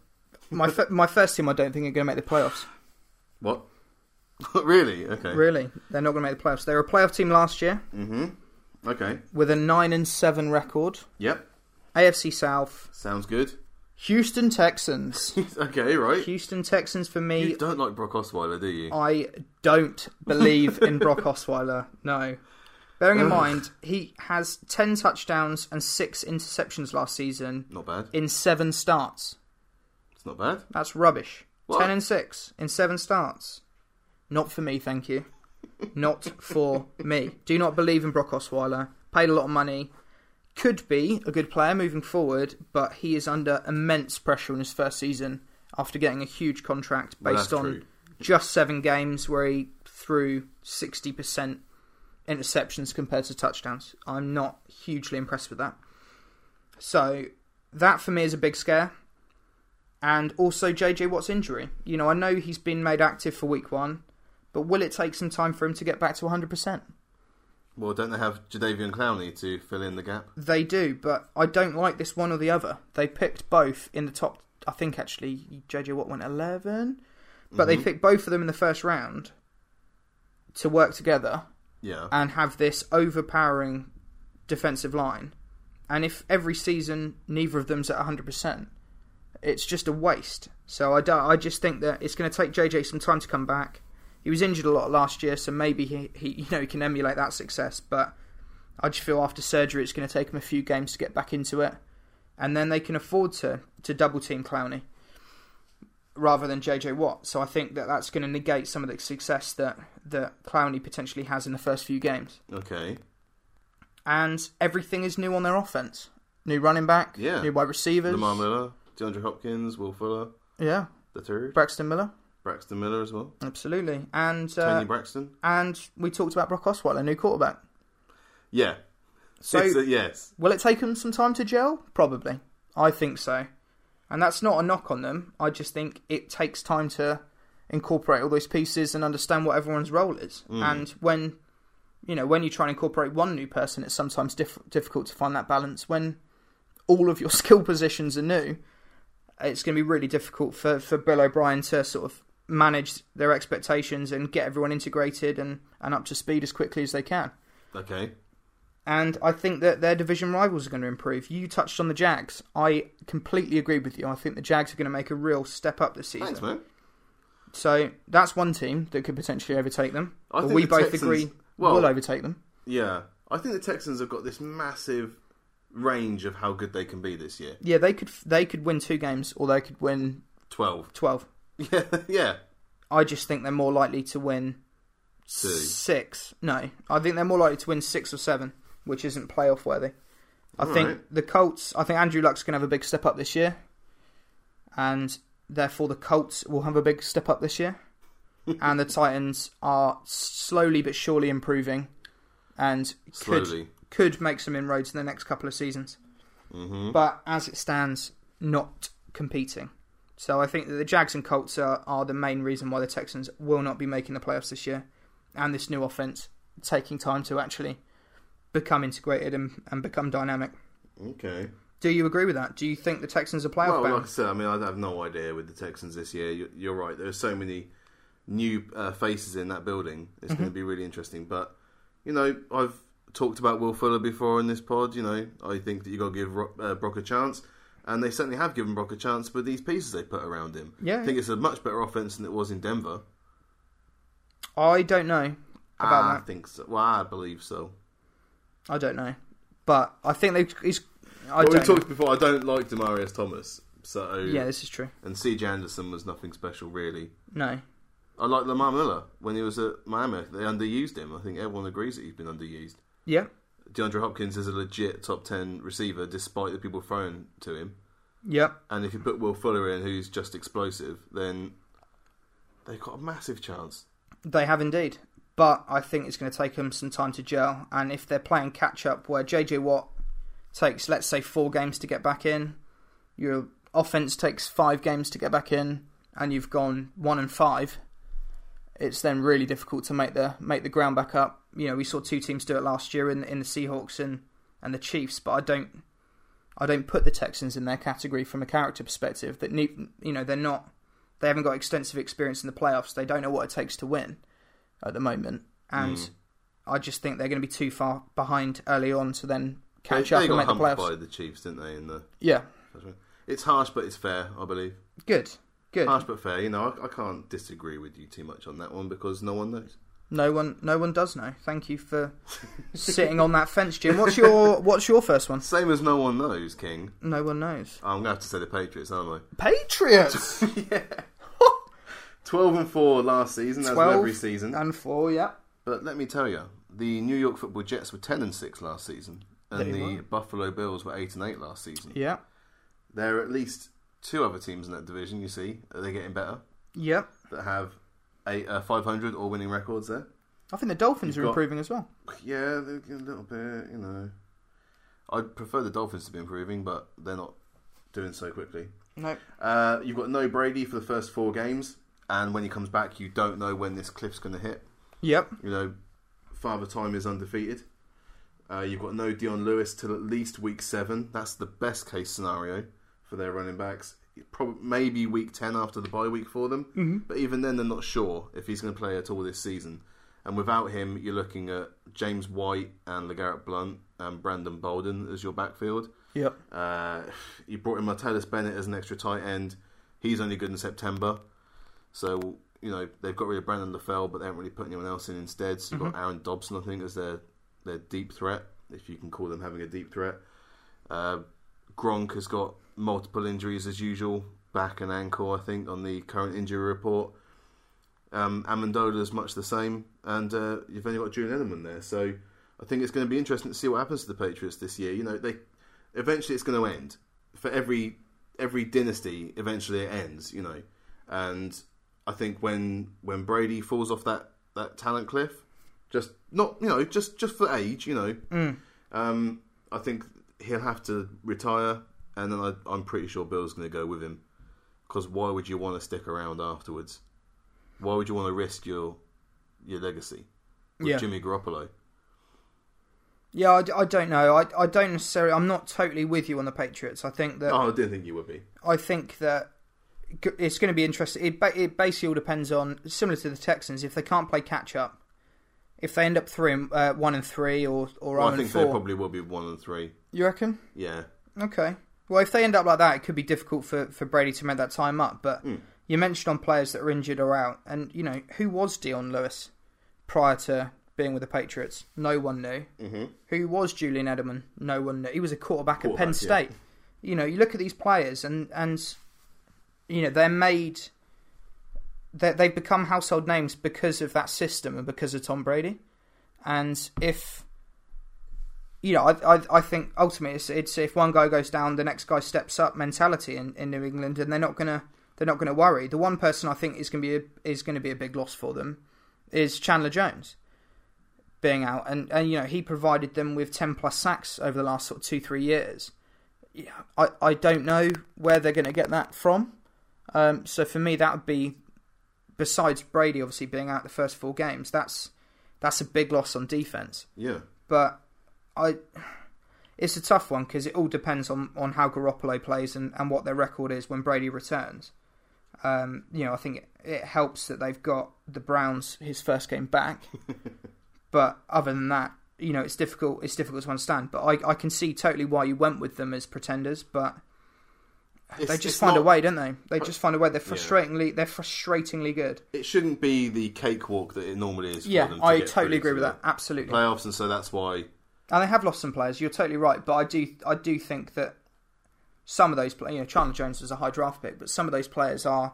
My f- my first team, I don't think are going to make the playoffs. What? really? Okay. Really, they're not going to make the playoffs. They were a playoff team last year Mm-hmm. Okay. with a nine and seven record. Yep. AFC South, Sounds good. Houston Texans. okay, right. Houston Texans for me. You don't like Brock Osweiler, do you? I don't believe in Brock Osweiler. No. Bearing in mind, he has 10 touchdowns and 6 interceptions last season Not bad. in 7 starts. It's not bad. That's rubbish. What? 10 and 6 in 7 starts. Not for me, thank you. Not for me. Do not believe in Brock Osweiler. Paid a lot of money. Could be a good player moving forward, but he is under immense pressure in his first season after getting a huge contract based that's on true. just seven games where he threw 60% interceptions compared to touchdowns. I'm not hugely impressed with that. So, that for me is a big scare. And also JJ Watt's injury. You know, I know he's been made active for week one, but will it take some time for him to get back to 100%? Well, don't they have Jadeveon Clowney to fill in the gap? They do, but I don't like this one or the other. They picked both in the top. I think actually JJ Watt went 11, but they Mhm. picked both of them in the first round to work together Yeah. and have this overpowering defensive line. And if every season neither of them's at 100%, it's just a waste. So I, don't, I just think that it's going to take JJ some time to come back. He was injured a lot last year, so maybe he, he you know he can emulate that success. But I just feel after surgery, it's going to take him a few games to get back into it, and then they can afford to to double team Clowney rather than JJ Watt. So I think that that's going to negate some of the success that that Clowney potentially has in the first few games. Okay. And everything is new on their offense. New running back, Yeah. new wide receivers. Lamar Miller, DeAndre Hopkins, Will Fuller, Yeah, the third, Braxton Miller, Braxton Miller as well, absolutely. And Tony uh, Braxton. and we talked about Brock Osweiler, new quarterback. Yeah. So a- yes. will it take them some time to gel? Probably. I think so. And that's not a knock on them. I just think it takes time to incorporate all those pieces and understand what everyone's role is. Mm. And when you know when you try and incorporate one new person, it's sometimes diff- difficult to find that balance. When all of your skill positions are new, it's going to be really difficult for for Bill O'Brien to sort of manage their expectations and get everyone integrated and, and up to speed as quickly as they can. Okay. And I think that their division rivals are going to improve. You touched on the Jags. I completely agree with you. I think the Jags are going to make a real step up this season. Thanks, man. So that's one team that could potentially overtake them. I think we the both Texans- agree well- will overtake them. Yeah. I think the Texans have got this massive range of how good they can be this year. Yeah, they could they could win two games or they could win 12. twelve. Yeah. yeah. I just think they're more likely to win Two. six. No, I think they're more likely to win six or seven, which isn't playoff worthy. I think Alright. the Colts. I think Andrew Luck's going to have a big step up this year, and therefore the Colts will have a big step up this year. and the Titans are slowly but surely improving, and could Slowly. could make some inroads in the next couple of seasons. hmm But as it stands, not competing. So I think that the Jags and Colts are, are the main reason why the Texans will not be making the playoffs this year, and this new offense taking time to actually become integrated and, and become dynamic. Okay. Do you agree with that? Do you think the Texans are playoff Well, like I said, I mean, I have no idea with the Texans this year. You- You're right. There are so many new uh, faces in that building. It's going to Mm-hmm. be really interesting. But you know, I've talked about Will Fuller before in this pod. You know, I think that you got to give Ro- uh, Brock a chance, and they certainly have given Brock a chance with these pieces they put around him. Yeah. I think it's a much better offense than it was in Denver. I don't know about I that. think so. Well, I believe so. I don't know, but I think they. He's, I Well, we don't. know. talked before. I don't like Demaryius Thomas. So Yeah, this is true. and C.J. Anderson was nothing special really. No, I like Lamar Miller when he was at Miami. They underused him. I think everyone agrees that he's been underused. yeah, DeAndre Hopkins is a legit top 10 receiver despite the people throwing to him. yeah. And if you put Will Fuller in, who's just explosive, then they've got a massive chance. They have indeed. But I think it's going to take them some time to gel. And if they're playing catch up, where JJ Watt takes, let's say, four games to get back in, your offense takes five games to get back in, and you've gone one and five, it's then really difficult to make the make the ground back up. You know, we saw two teams do it last year in in the Seahawks and and the Chiefs, but I don't I don't put the Texans in their category from a character perspective. That need, you know they're not they haven't got extensive experience in the playoffs. They don't know what it takes to win at the moment, and Mm. I just think they're going to be too far behind early on to then catch they, up they and make the playoffs. by the Chiefs, didn't they? In the Yeah, it's harsh, but it's fair, I believe. good, good. Harsh but fair. You know, I, I can't disagree with you too much on that one because no one knows. No one, no one does know. Thank you for sitting on that fence, Jim. What's your What's your first one? Same as no one knows, King. No one knows. Oh, I'm gonna have to say the Patriots, aren't I? Patriots. I? yeah. Twelve and four last season, as with 12 every season. and four. Yeah. But let me tell you, the New York Football Jets were ten and six last season, and the were. Buffalo Bills were eight and eight last season. Yeah. There are at least two other teams in that division. You see, are they're getting better Yep. that have a uh, 500 or winning records there. I think the Dolphins You've are got- improving as well. Yeah, they're a little bit, you know. I'd prefer the Dolphins to be improving, but they're not doing so quickly. No. Uh, you've got no Brady for the first four games, and when he comes back, you don't know when this cliff's going to hit. Yep. You know, Father Time is undefeated. Uh, you've got no Dion Lewis till at least week seven. That's the best case scenario for their running backs. Probably maybe week ten after the bye week for them, mm-hmm. but even then they're not sure if he's going to play at all this season. And without him, you're looking at James White and LeGarrette Blount and Brandon Bolden as your backfield. Yep. Uh, you brought in Martellus Bennett as an extra tight end. He's only good in September. So, you know, they've got rid of Brandon LaFell, but they haven't really put anyone else in instead. So you've got Aaron Dobson, I think, as their, their deep threat, if you can call them having a deep threat. Uh, Gronk has got multiple injuries as usual, back and ankle, I think, on the current injury report. Um, Amendola is much the same, and uh, you've only got Julian Edelman there. So I think it's going to be interesting to see what happens to the Patriots this year. You know, they eventually it's going to end. For every every dynasty, eventually it ends. You know, and I think when when Brady falls off that, that talent cliff, just not you know just just for age, you know, um, I think he'll have to retire, and then I, I'm pretty sure Bill's going to go with him. Because why would you want to stick around afterwards? Why would you want to risk your your legacy with Yeah. Jimmy Garoppolo? Yeah, I, I don't know. I, I don't necessarily. I'm not totally with you on the Patriots. I think that Oh, I didn't think you would be. I think that it's going to be interesting. It, it basically all depends on similar to the Texans. If they can't play catch up, if they end up three, and- uh, one and three, or or Well, I think they probably will be one and three. you reckon? Yeah, Okay. Well, if they end up like that, it could be difficult for, for Brady to make that time up. But Hmm. you mentioned on players that are injured or out, and you know who was Dion Lewis prior to being with the Patriots? No one knew. mm-hmm. Who was Julian Edelman? No one knew. He was a quarterback, at Penn Quarterback, yeah. State. You know, you look at these players, and and you know they're made. They they've become household names because of that system and because of Tom Brady. And if you know, I I, I think ultimately it's, it's if one guy goes down, the next guy steps up mentality in, in New England, and they're not gonna they're not gonna worry. The one person I think is gonna be a, is going to be a big loss for them is Chandler Jones being out, and, and you know he provided them with ten plus sacks over the last sort of two three years. Yeah, I I don't know where they're going to get that from. Um, so for me, that would be besides Brady obviously being out the first four games. That's that's a big loss on defense. yeah. But I, it's a tough one because it all depends on, on how Garoppolo plays and, and what their record is when Brady returns. Um, you know, I think it, it helps that they've got the Browns his first game back. but other than that, you know, it's difficult. It's difficult to understand. But I, I can see totally why you went with them as pretenders. But they just it's find a way, don't they? They just find a way. They're frustratingly, they're frustratingly good. It shouldn't be the cakewalk that it normally is. For Yeah, them to I totally agree with that. Absolutely. Playoffs, and so that's why. And they have lost some players. You're totally right, but I do I do think that some of those players, you know, Chandler Jones was a high draft pick, but some of those players are,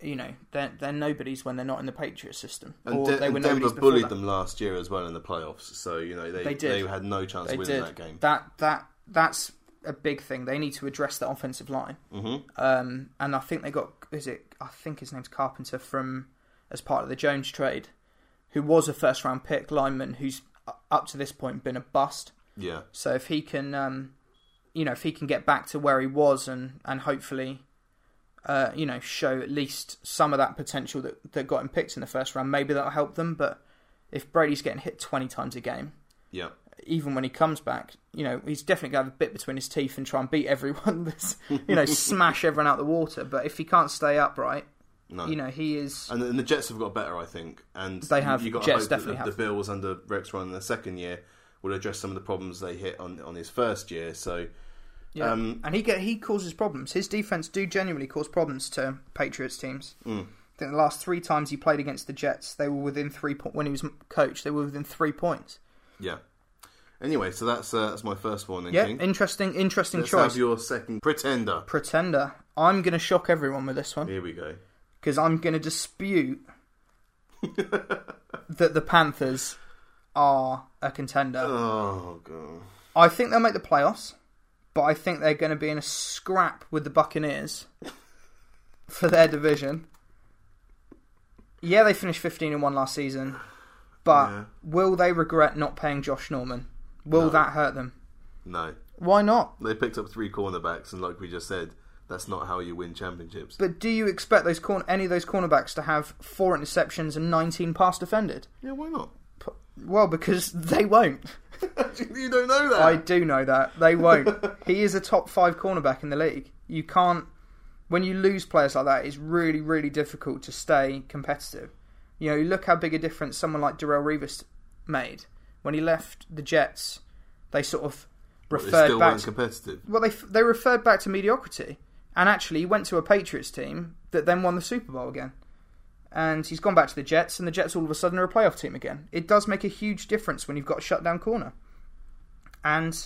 you know, they're they're nobodies when they're not in the Patriot system, And, or De- they were Denver bullied that. them last year as well in the playoffs. So you know they They did. had no chance They of winning did that game. that that that's a big thing. They need to address that offensive line, hmm um, and I think they got is it I think his name's Carpenter from as part of the Jones trade, who was a first round pick lineman who's up to this point been a bust. Yeah, So if he can, um, you know, if he can get back to where he was and and hopefully uh, you know, show at least some of that potential that, that got him picked in the first round. Maybe that'll help them. But if Brady's getting hit 20 times a game, Yeah. even when he comes back, you know, he's definitely going to have a bit between his teeth and try and beat everyone. This, you know, smash everyone out the water. But if he can't stay upright, No. you know, he is. And, and the Jets have got better, I think. And They have. You got Jets to hope that definitely the, have. the Bills under Rex Ryan in the second year will address some of the problems they hit on on his first year. So Yeah. Um, and he get he causes problems. His defense do genuinely cause problems to Patriots teams. Mm. I think the last three times he played against the Jets, they were within three po- when he was coach. They were within three points. yeah. Anyway, so that's uh, that's my first one. Then, Yeah, interesting, interesting Let's choice. have your second pretender. Pretender. I'm going to shock everyone with this one Here we go. Because I'm going to dispute that the Panthers are a contender. Oh god. I think they'll make the playoffs, but I think they're going to be in a scrap with the Buccaneers for their division. Yeah, they finished 15 and 1 last season, but Yeah. will they regret not paying Josh Norman? Will No. that hurt them? No, Why not? they picked up three cornerbacks, and like we just said, that's not how you win championships. But do you expect those corner, any of those cornerbacks to have four interceptions and 19 pass defended? Yeah, why not? P- Well, because they won't. you don't know that. I do know that. They won't. he is a top five cornerback in the league. You can't. When you lose players like that, it's really, really difficult to stay competitive. You know, look how big a difference someone like Darrelle Revis made. When he left the Jets, they sort of referred still back. To, competitive. well, they they referred back to mediocrity, and actually went to a Patriots team that then won the Super Bowl again. And he's gone back to the Jets, and the Jets all of a sudden are a playoff team again. It does make a huge difference when you've got a shutdown corner. And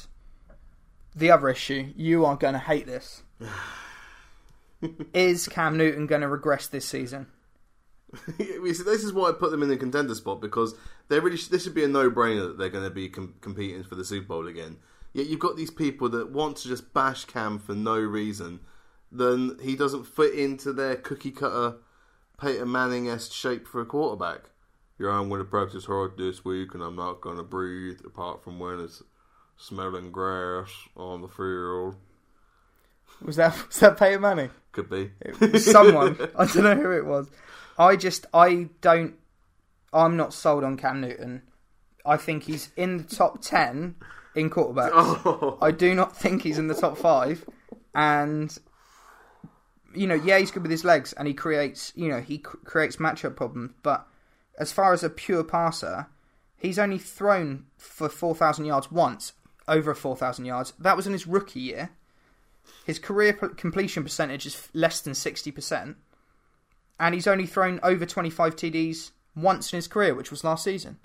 the other issue, you are going to hate this. is Cam Newton going to regress this season? This is why I put them in the contender spot because they really sh- this should be a no-brainer that they're going to be com- competing for the Super Bowl again. Yet you've got these people that want to just bash Cam for no reason. Then he doesn't fit into their cookie cutter Peyton Manning esque shape for a quarterback. Yeah, I'm going to practice hard this week, and I'm not going to breathe apart from when it's smelling grass on the field. Was that was that Peyton Manning? Could be. someone. I don't know who it was. I just I don't. I'm not sold on Cam Newton. I think he's in the top ten in quarterbacks. Oh, I do not think he's in the top five. And you know, yeah, he's good with his legs, and he creates you know he c- creates matchup problems. But as far as a pure passer, he's only thrown for four thousand yards once, over four thousand yards. That was in his rookie year. His career p- completion percentage is f- less than sixty percent, and he's only thrown over twenty-five TDs once in his career, which was last season.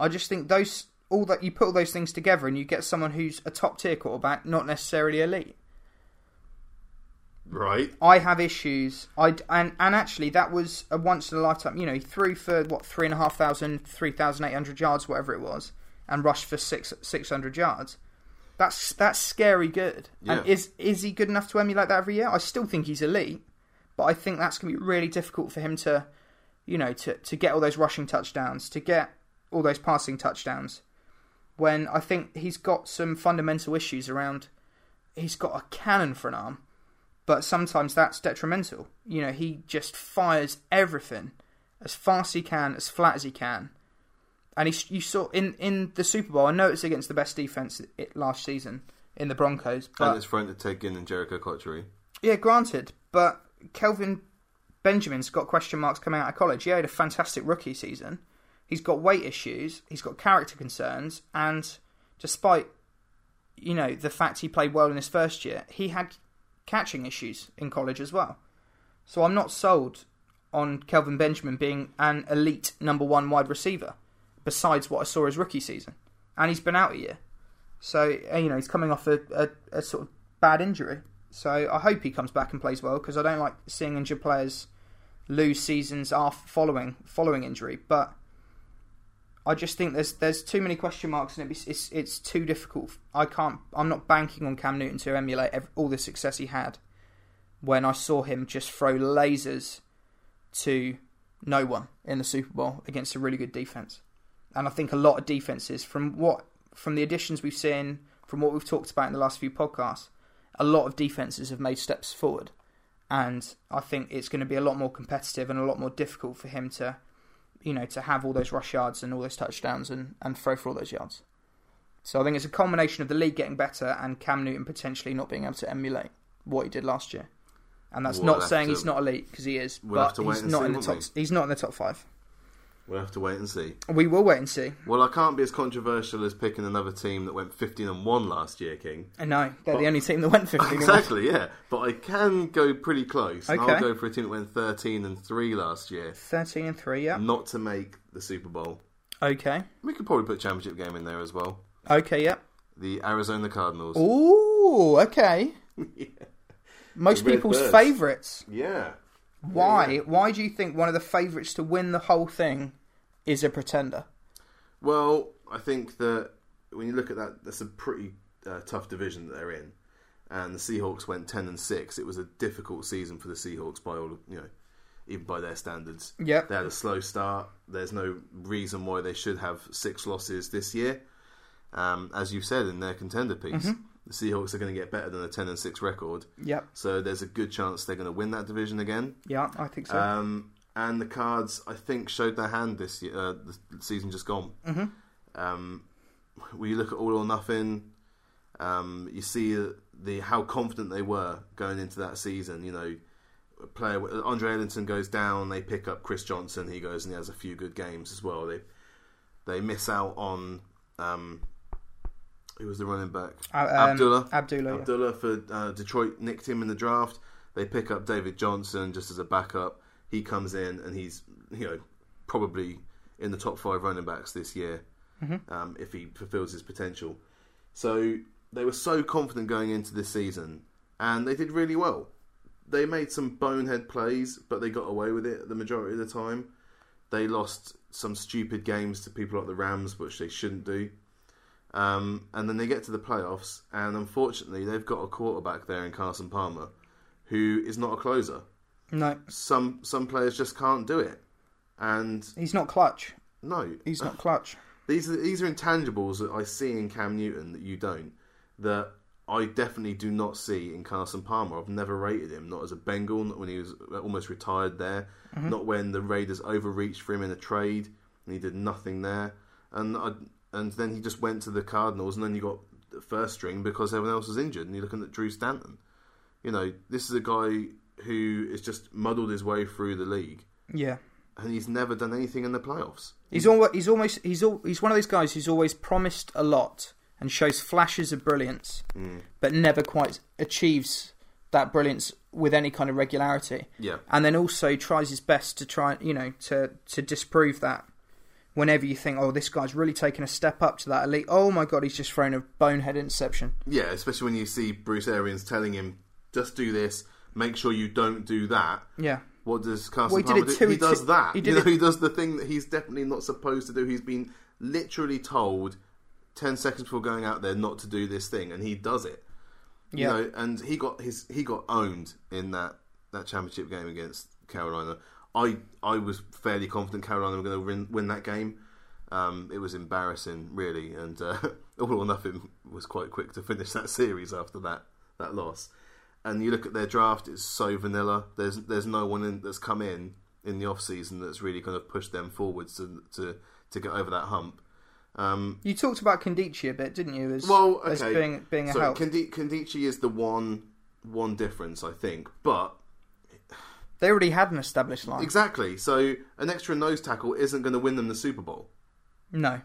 I just think those all that you put all those things together, and you get someone who's a top-tier quarterback, not necessarily elite. Right. I have issues. I and and actually that was a once in a lifetime. You know, he threw for what three and a half thousand, three thousand eight hundred yards, whatever it was, and rushed for six six hundred yards. That's that's scary good. And is is he good enough to emulate that every year? I still think he's elite, but I think that's going to be really difficult for him to, you know, to to get all those rushing touchdowns, to get all those passing touchdowns. When I think he's got some fundamental issues around, he's got a cannon for an arm but sometimes that's detrimental. You know, he just fires everything as fast as he can, as flat as he can. And he, you saw in, in the Super Bowl, I know it's against the best defense it, last season in the Broncos, and it's Ted Ginn and Jerricho Cotchery. yeah, granted. But Kelvin Benjamin's got question marks coming out of college. He had a fantastic rookie season. He's got weight issues. He's got character concerns, and despite you know the fact he played well in his first year, he had catching issues in college as well. So I'm not sold on Kelvin Benjamin being an elite number one wide receiver. Besides what I saw his rookie season, and he's been out a year, so uh, you know he's coming off a, a, a sort of bad injury. So I hope he comes back and plays well because I don't like seeing injured players lose seasons after following following injury. But I just think there's there's too many question marks and it's it's, it's too difficult. I can't. I'm not banking on Cam Newton to emulate ev all the success he had when I saw him just throw lasers to no one in the Super Bowl against a really good defense. And I think a lot of defenses from what from the additions we've seen, from what we've talked about in the last few podcasts, a lot of defenses have made steps forward. and I think it's going to be a lot more competitive and a lot more difficult for him to, you know, to have all those rush yards and all those touchdowns and, and throw for all those yards. So I think it's a combination of the league getting better and Cam Newton potentially not being able to emulate what he did last year. And that's We'll not saying to- he's not elite because he is, we'll but he's not in the top. He's not in the top five. We'll have to wait and see. We will wait and see. Well, I can't be as controversial as picking another team that went 15 and 1 last year, King. And no, they're But- the only team that went 15 and one. Exactly, yeah. But I can go pretty close. Okay. I'll go for a team that went 13 and 3 last year, 13 and 3, yeah. not to make the Super Bowl. Okay. We could probably put championship game in there as well. Okay, yeah. The Arizona Cardinals. Ooh, okay. Most people's Birds. favourites. Yeah. Why? Why do you think one of the favourites to win the whole thing is a pretender? Well, I think that when you look at that, that's a pretty uh, tough division that they're in. And the Seahawks went 10 and 6. It was a difficult season for the Seahawks by all, you know, even by their standards. Yep. They had a slow start. There's no reason why they should have six losses this year. Um, as you said in their contender piece, the Seahawks are going to get better than a 10 and 6 record. Yep. So there's a good chance they're going to win that division again. Yeah, I think so. Um, and the Cards, I think, showed their hand this year, uh, the season just gone. hmm Um, when you look at All or Nothing, um, you see the how confident they were going into that season. You know, player Andre Ellington goes down, they pick up Chris Johnson. He goes and he has a few good games as well. They they miss out on um, who was the running back Uh, um, Abdullah. Abdullah. yeah. Abdullah for uh, Detroit nicked him in the draft. They pick up David Johnson just as a backup. He comes in and he's you know probably in the top five running backs this year Mm-hmm. um, if he fulfills his potential. So they were so confident going into this season, and they did really well. They made some bonehead plays, but they got away with it the majority of the time. They lost some stupid games to people like the Rams, which they shouldn't do. Um, and then they get to the playoffs, and unfortunately, they've got a quarterback there in Carson Palmer, who is not a closer. No, Some some players just can't do it, and he's not clutch. no, He's not clutch. these are these are intangibles that I see in Cam Newton that you don't. That I definitely do not see in Carson Palmer. I've never rated him, not as a Bengal, not when he was almost retired there, not when the Raiders overreached for him in a trade and he did nothing there, and I, and then he just went to the Cardinals, and then you got the first string because everyone else was injured, and you're looking at Drew Stanton. You know, this is a guy who has just muddled his way through the league, Yeah. and he's never done anything in the playoffs. He's almost he's almost he's he's one of those guys who's always promised a lot and shows flashes of brilliance, Mm. but never quite achieves that brilliance with any kind of regularity. Yeah. And then also tries his best to try, you know, to to disprove that. Whenever you think, oh, this guy's really taken a step up to that elite. Oh my god, he's just thrown a bonehead interception. Yeah, especially when you see Bruce Arians telling him, "Just do this. Make sure you don't do that." Yeah, What does Carson Well, he Palmer do? He does that. he you know, he does the thing that he's definitely not supposed to do. He's been literally told ten seconds before going out there not to do this thing, and he does it. Yeah. You know, and he got his he got owned in that that championship game against Carolina. I I was fairly confident Carolina were going to win, win that game. Um, it was embarrassing, really, and uh, all or nothing was quite quick to finish that series after that that loss. And you look at their draft; it's so vanilla. There's there's no one in, that's come in in the off season that's really kind of pushed them forwards to to, to get over that hump. Um, you talked about Nkemdiche a bit, didn't you? As well, okay. as being being a so help. Kandi- Nkemdiche is the one one difference, I think. But They already had an established line. exactly, so an extra nose tackle isn't going to win them the Super Bowl. No.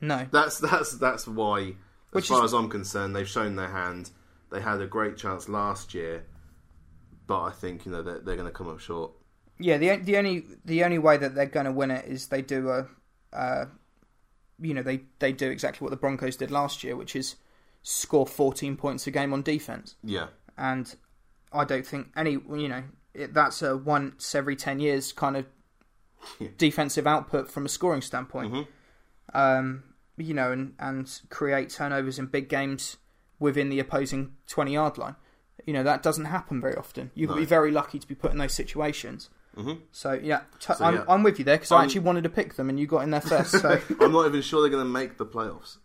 No. That's that's that's why, as Which far is- as I'm concerned, they've shown their hand. They had a great chance last year, but I think you know they're, they're going to come up short. Yeah, the the only the only way that they're going to win it is they do a, uh, you know, they they do exactly what the Broncos did last year, which is score 14 points a game on defense. Yeah, And I don't think any, you know, it, that's a once every 10 years kind of Yeah. defensive output from a scoring standpoint. Mhm. Um, you know, and and create turnovers in big games within the opposing 20 yard line. You know, that doesn't happen very often. To No. be very lucky to be put in those situations. hmm So yeah, t- So, I'm, yeah. I'm with you there because I actually wanted to pick them and you got in there first. So I'm not even sure they're going to make the playoffs.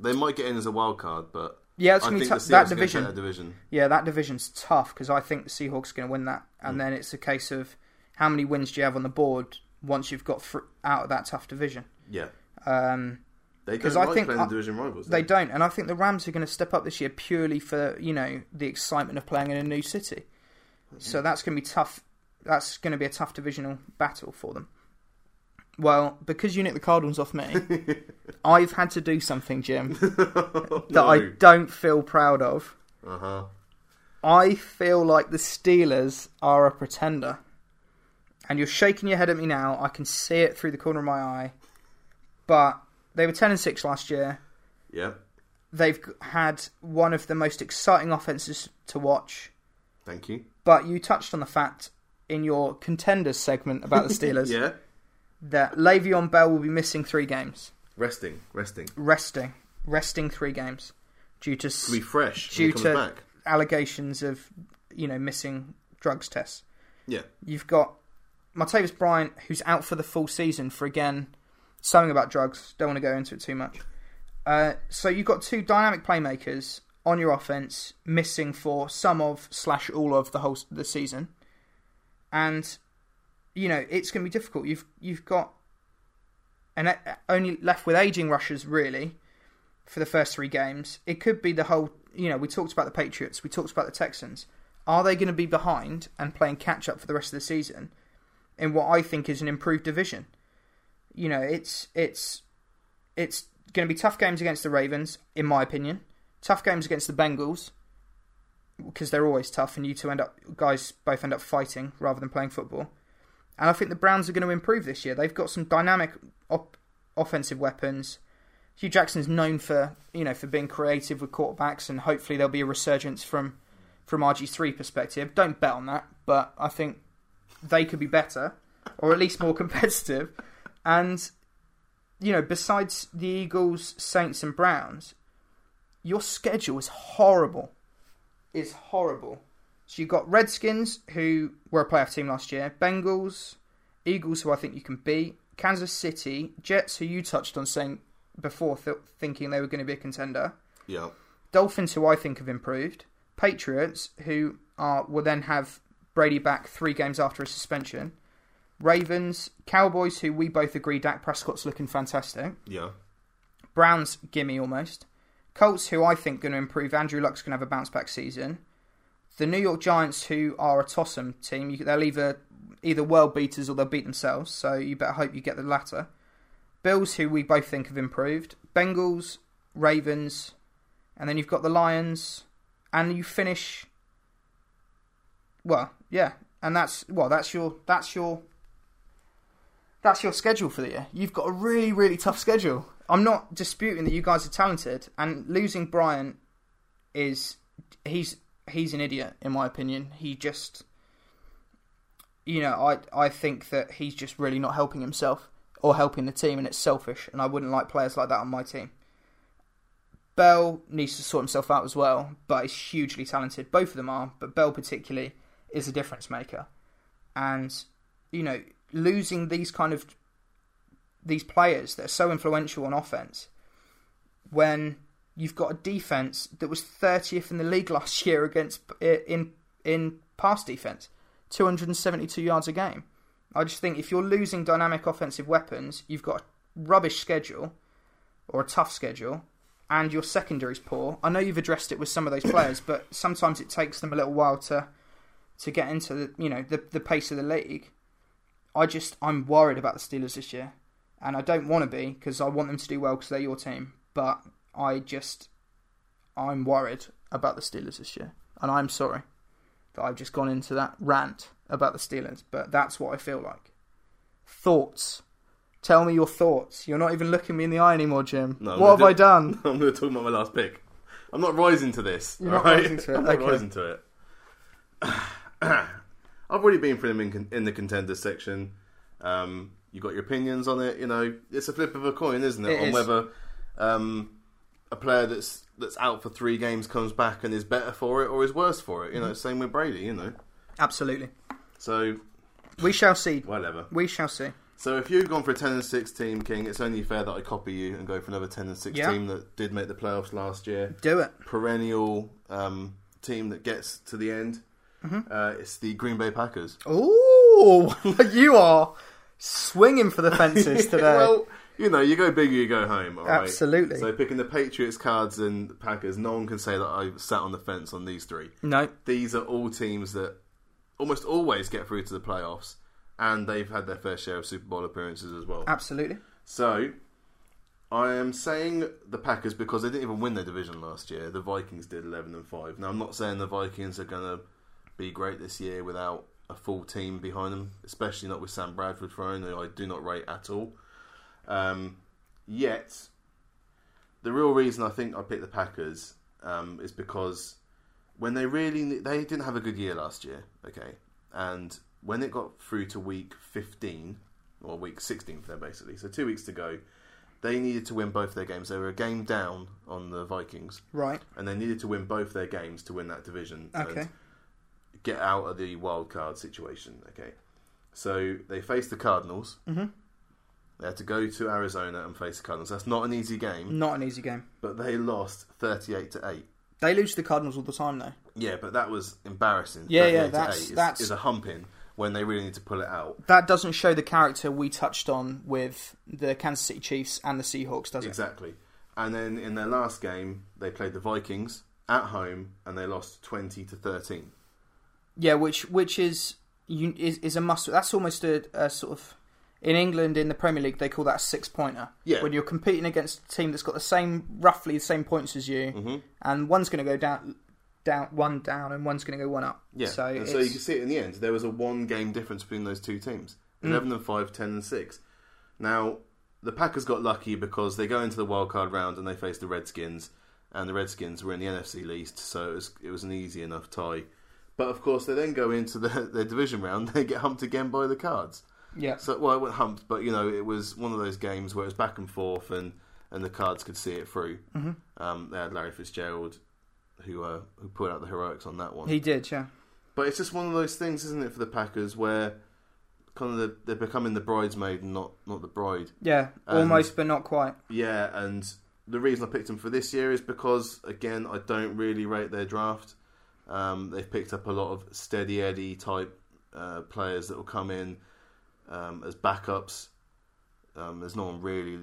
They might get in as a wild card, but Yeah, it's I gonna be. That Seahawks are gonna division. division. Yeah, that division's tough because I think the Seahawks are going to win that, Mm. and then it's a case of how many wins do you have on the board once you've got fr- out of that tough division. Yeah, Um, they don't I think playing I- the division rivals. they do don't, and I think the Rams are going to step up this year purely for you know the excitement of playing in a new city. So that's going to be tough. That's going to be a tough divisional battle for them. Well, because you nicked the Cardinals off me, I've had to do something, Jim, that I don't feel proud of. Uh huh. I feel like the Steelers are a pretender. And you're shaking your head at me now. I can see it through the corner of my eye. But they were 10 and 6 last year. Yeah. They've had one of the most exciting offenses to watch. Thank you. But you touched on the fact in your contenders segment about the Steelers Yeah. That Le'Veon Bell will be missing three games. Resting, resting. Resting. Resting three games. Due to s- To be fresh. Due when he comes to- back. allegations of, you know, missing drugs tests. Yeah. You've got Martavis Bryant, who's out for the full season for again something about drugs. Don't want to go into it too much. Uh, so you've got two dynamic playmakers on your offense missing for some of slash all of the whole the season, and you know it's going to be difficult. You've you've got and only left with aging rushers really for the first three games. It could be the whole. You know, we talked about the Patriots. We talked about the Texans. Are they going to be behind and playing catch up for the rest of the season in what I think is an improved division? You know, it's it's it's going to be tough games against the Ravens, in my opinion. Tough games against the Bengals because they're always tough, and you two end up guys both end up fighting rather than playing football. And I think the Browns are going to improve this year. They've got some dynamic op- offensive weapons. Hue Jackson's known for you know for being creative with quarterbacks, and hopefully there'll be a resurgence from from RG three perspective. Don't bet on that, but I think they could be better, or at least more competitive. And you know, besides the Eagles, Saints, and Browns, your schedule is horrible. Is horrible. So you've got Redskins, who were a playoff team last year, Bengals, Eagles, who I think you can beat, Kansas City, Jets, who you touched on saying before, th- thinking they were going to be a contender, Yeah. Dolphins, who I think have improved, Patriots, who are will then have Brady back three games after a suspension, Ravens, Cowboys, who we both agree Dak Prescott's looking fantastic, Yeah. Browns, gimme almost, Colts, who I think going to improve, Andrew Luck's going to have a bounce back season, the New York Giants, who are a toss'em team, you, they'll either either world beaters or they'll beat themselves, so you better hope you get the latter. Bills, who we both think have improved, Bengals, Ravens, and then you've got the Lions, and you finish. Well, yeah, and that's well, that's your that's your that's your schedule for the year. You've got a really really tough schedule. I'm not disputing that you guys are talented, and losing Brian is he's he's an idiot in my opinion. He just you know, I I think that he's just really not helping himself or helping the team and it's selfish and I wouldn't like players like that on my team. Bell needs to sort himself out as well, but he's hugely talented. Both of them are, but Bell particularly is a difference maker. And you know, losing these kind of these players that are so influential on offense when you've got a defense that was 30th in the league last year against in in pass defense, 272 yards a game. I just think if you're losing dynamic offensive weapons, you've got a rubbish schedule or a tough schedule, and your secondary's poor. I know you've addressed it with some of those players, but sometimes it takes them a little while to to get into the you know the the pace of the league. I just I'm worried about the Steelers this year, and I don't want to be because I want them to do well because they're your team. But I just I'm worried about the Steelers this year, and I'm sorry that I've just gone into that rant about the Steelers, but that's what I feel like. Thoughts. Tell me your thoughts. You're not even looking me in the eye anymore, Jim. No, what have we're I done? I'm going to talk about my last pick. I'm not rising to this. You're not alright? rising to it, I'm not okay. rising to it. I've already been for them in, in the contenders section. Um, you got your opinions on it. You know, it's a flip of a coin, isn't it? It on is. whether um, a player that's that's out for three games comes back and is better for it or is worse for it. You Mm-hmm. know, same with Brady. You know, Absolutely. so We shall see. whatever. We shall see. So if you've gone for a ten and six team, King, it's only fair that I copy you and go for another ten and six Yeah. team that did make the playoffs last year. Do it. Perennial um, team that gets to the end. Mm-hmm. Uh, it's the Green Bay Packers. Oh, you are swinging for the fences today. well, you know, you go big or you go home. all right? Absolutely. So picking the Patriots, Cards, and Packers, no one can say that I sat on the fence on these three. no, These are all teams that almost always get through to the playoffs, and they've had their fair share of Super Bowl appearances as well. absolutely. So, I am saying the Packers because they didn't even win their division last year. The Vikings did eleven and five. Now, I'm not saying the Vikings are going to be great this year without a full team behind them, especially not with Sam Bradford throwing, who I do not rate at all. Um, yet, the real reason I think I picked the Packers um, is because when they really they didn't have a good year last year, okay, and when it got through to week fifteen or week sixteen for them basically, so two weeks to go, they needed to win both their games. They were a game down on the Vikings, Right. and they needed to win both their games to win that division Okay. and get out of the wild card situation. Okay, so they faced the Cardinals. Mhm. They had to go to Arizona and face the Cardinals. That's not an easy game, Not an easy game. but they lost thirty-eight to eight. They lose to the Cardinals all the time, though. Yeah, but that was embarrassing. Yeah, 38 yeah, to that's- 8 is, that's- is a humping when they really need to pull it out. That doesn't show the character we touched on with the Kansas City Chiefs and the Seahawks, does it? Exactly. And then in their last game, they played the Vikings at home and they lost twenty to thirteen. Yeah, which which is you, is, is a must. That's almost a, a sort of in England in the Premier League they call that a six pointer. Yeah. when you're competing against a team that's got the same roughly the same points as you, Mm-hmm. and one's going to go down down one down and one's going to go one up. Yeah, so, and so you can see it in the end. There was a one game difference between those two teams: Mm. eleven and 5, 10 and six. Now the Packers got lucky because they go into the wild card round and they face the Redskins, and the Redskins were in the NFC least, so it was it was an easy enough tie. But of course, they then go into the, their division round. They get humped again by the Cards. Yeah, So well, it went humped, but you know, it was one of those games where it was back and forth, and, and the Cards could see it through. Mhm. Um, they had Larry Fitzgerald, who uh, who put out the heroics on that one. he did. Yeah, But it's just one of those things, isn't it, for the Packers, where kind of the, they're becoming the bridesmaid and not not the bride. yeah, And- almost but not quite. Yeah, and the reason I picked them for this year is because again, I don't really rate their draft. Um, they've picked up a lot of steady Eddie type uh, players that will come in um, as backups. Um, there's no one really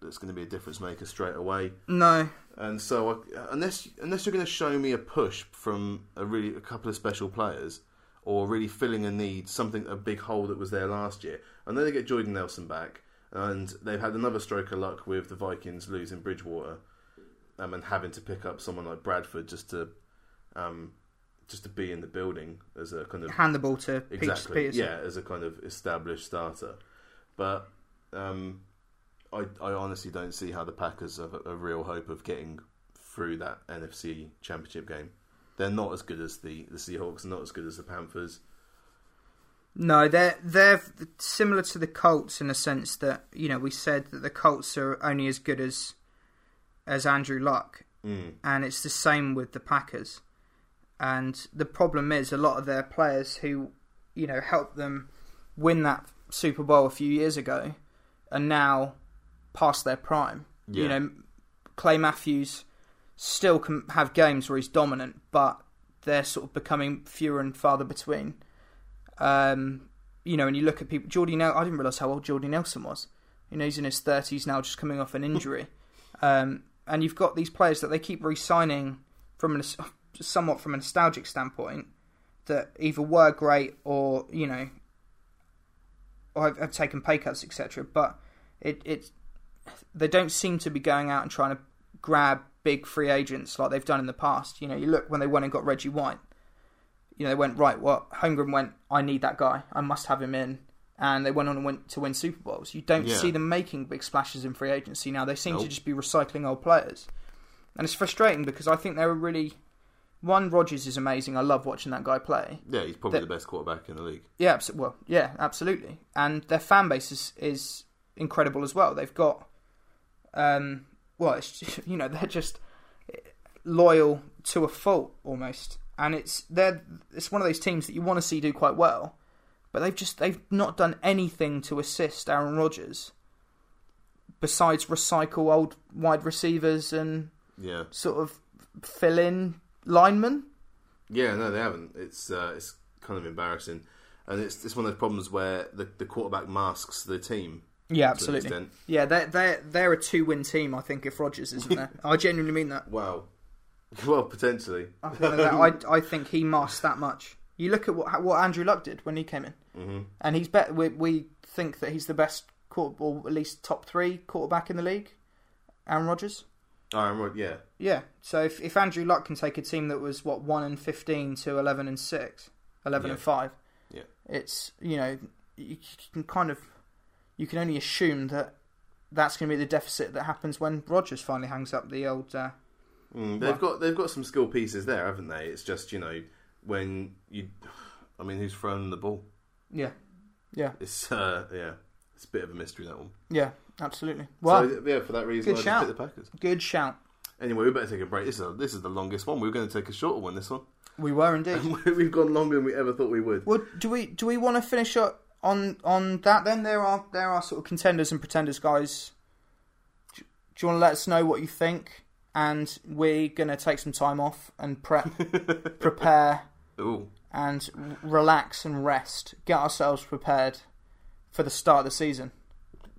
that's going to be a difference maker straight away. No, And so, I, unless unless you're going to show me a push from a really a couple of special players, or really filling a need, something a big hole that was there last year, and then they get Jordan Nelson back, and they've had another stroke of luck with the Vikings losing Bridgewater, um, and having to pick up someone like Bradford just to, um, just to be in the building as a kind of hand the ball to exactly Peterson. yeah as a kind of established starter, but um, I I honestly don't see how the Packers have a, a real hope of getting through that NFC Championship game. They're not as good as the the Seahawks, not as good as the Panthers. No, they're they're similar to the Colts in the sense that you know we said that the Colts are only as good as as Andrew Luck, Mm. and it's the same with the Packers. And the problem is a lot of their players who you know helped them win that Super Bowl a few years ago are now past their prime. Yeah. You know, Clay Matthews still can have games where he's dominant, but they're sort of becoming fewer and farther between. Um, you know, and you look at people. Jordy Nelson. I didn't realize how old Jordy Nelson was. You know, he's in his thirties now, just coming off an injury. um, and you've got these players that they keep re-signing from an, somewhat from a nostalgic standpoint that either were great or you know, or have, have taken pay cuts, etc. But it it they don't seem to be going out and trying to grab big free agents like they've done in the past. You know, you look when they went and got Reggie White. You know, they went right. What Holmgren went. I need that guy. I must have him in. And they went on and went to win Super Bowls. You don't Yeah. see them making big splashes in free agency now. They seem to just be recycling old players, and it's frustrating because I think they're a really. One Rodgers is amazing. I love watching that guy play. Yeah, he's probably The- the best quarterback in the league. Yeah, abso- well, yeah, absolutely. And their fan base is, is incredible as well. They've got, um, well, it's you know they're just loyal to a fault almost, and it's they're it's one of those teams that you want to see do quite well, but they've just they've not done anything to assist Aaron Rodgers besides recycle old wide receivers and Yeah, sort of fill in linemen. yeah, no, they haven't. It's uh, it's kind of embarrassing, and it's it's one of those problems where the the quarterback masks the team. Yeah, absolutely. Yeah, they're they're they're a two win team. I think if Rodgers isn't there, I genuinely mean that. Wow. Well, potentially. I think, that, I, I think he masks that much. You look at what what Andrew Luck did when he came in, hmm and he's bet we, we think that he's the best quarter, or at least top three quarterback in the league. Aaron Rodgers. Right. Yeah, Yeah. So if if Andrew Luck can take a team that was what one and fifteen to eleven and six, 11 Yeah. and five, Yeah. it's you know you can kind of you can only assume that that's going to be the deficit that happens when Rodgers finally hangs up the old. Uh, Mm, they've got they've got some skill pieces there, haven't they? It's just you know when you, I mean, who's throwing the ball? yeah, yeah, It's uh, yeah, it's a bit of a mystery that one. yeah, absolutely. Well, so yeah, for that reason, good I shout. the Packers. good shout. Anyway, we better take a break. This is a, this is the longest one. We were going to take a shorter one. This one, We were indeed. we've gone longer than we ever thought we would. Well, do we do we want to finish up on on that? Then there are there are sort of contenders and pretenders, guys. Do, do you want to let us know what you think? And we're gonna take some time off and prep, prepare, Ooh, and relax and rest. Get ourselves prepared for the start of the season.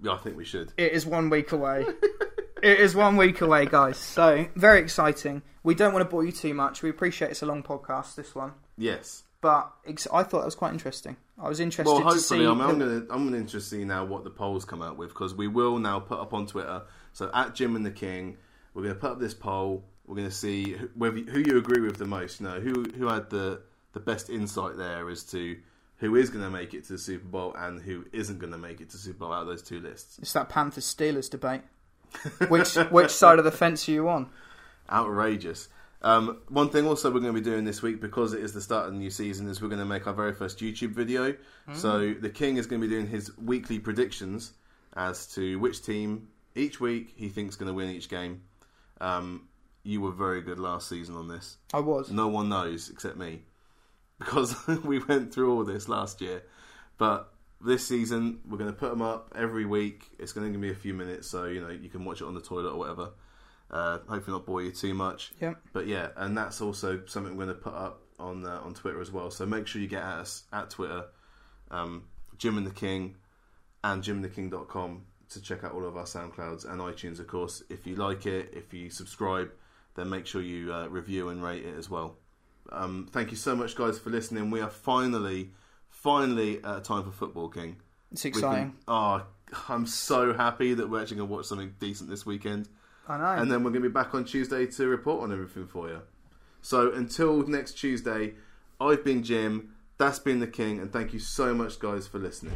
Yeah, I think we should. It is one week away. it is one week away, guys. So very exciting. We don't want to bore you too much. We appreciate it's a long podcast. This one. Yes. But ex- I thought that was quite interesting. I was interested Well, to see. hopefully, I'm, I'm the- gonna I'm gonna see now what the polls come out with because we will now put up on Twitter. So at Jim and the King, we're gonna put up this poll. We're gonna see who, whether who you agree with the most. You know, who who had the the best insight there as to who is gonna make it to the Super Bowl and who isn't gonna make it to the Super Bowl out of those two lists. It's that Panthers Steelers debate. Which which side of the fence are you on? Outrageous. Um, one thing also we're going to be doing this week because it is the start of the new season is we're going to make our very first YouTube video. So the King is going to be doing his weekly predictions as to which team each week he thinks going to win each game. Um, you were very good last season on this. I was. No one knows except me because we went through all this last year. But this season we're going to put them up every week. It's going to give me a few minutes, so you know you can watch it on the toilet or whatever. Uh, hopefully not bore you too much. Yep. But yeah, and that's also something we're going to put up on uh, on Twitter as well. So make sure you get at us at Twitter, um, Jim and the King, and jimandtheking.com to check out all of our SoundClouds and iTunes, of course. If you like it, if you subscribe, then make sure you uh, review and rate it as well. Um, thank you so much, guys, for listening. We are finally, finally at a time for football, King. It's We can- exciting. oh, I'm so happy that we're actually going to watch something decent this weekend I know. and then we're going to be back on Tuesday to report on everything for you. So until next Tuesday, I've been Jim, that's been the King, and thank you so much, guys, for listening.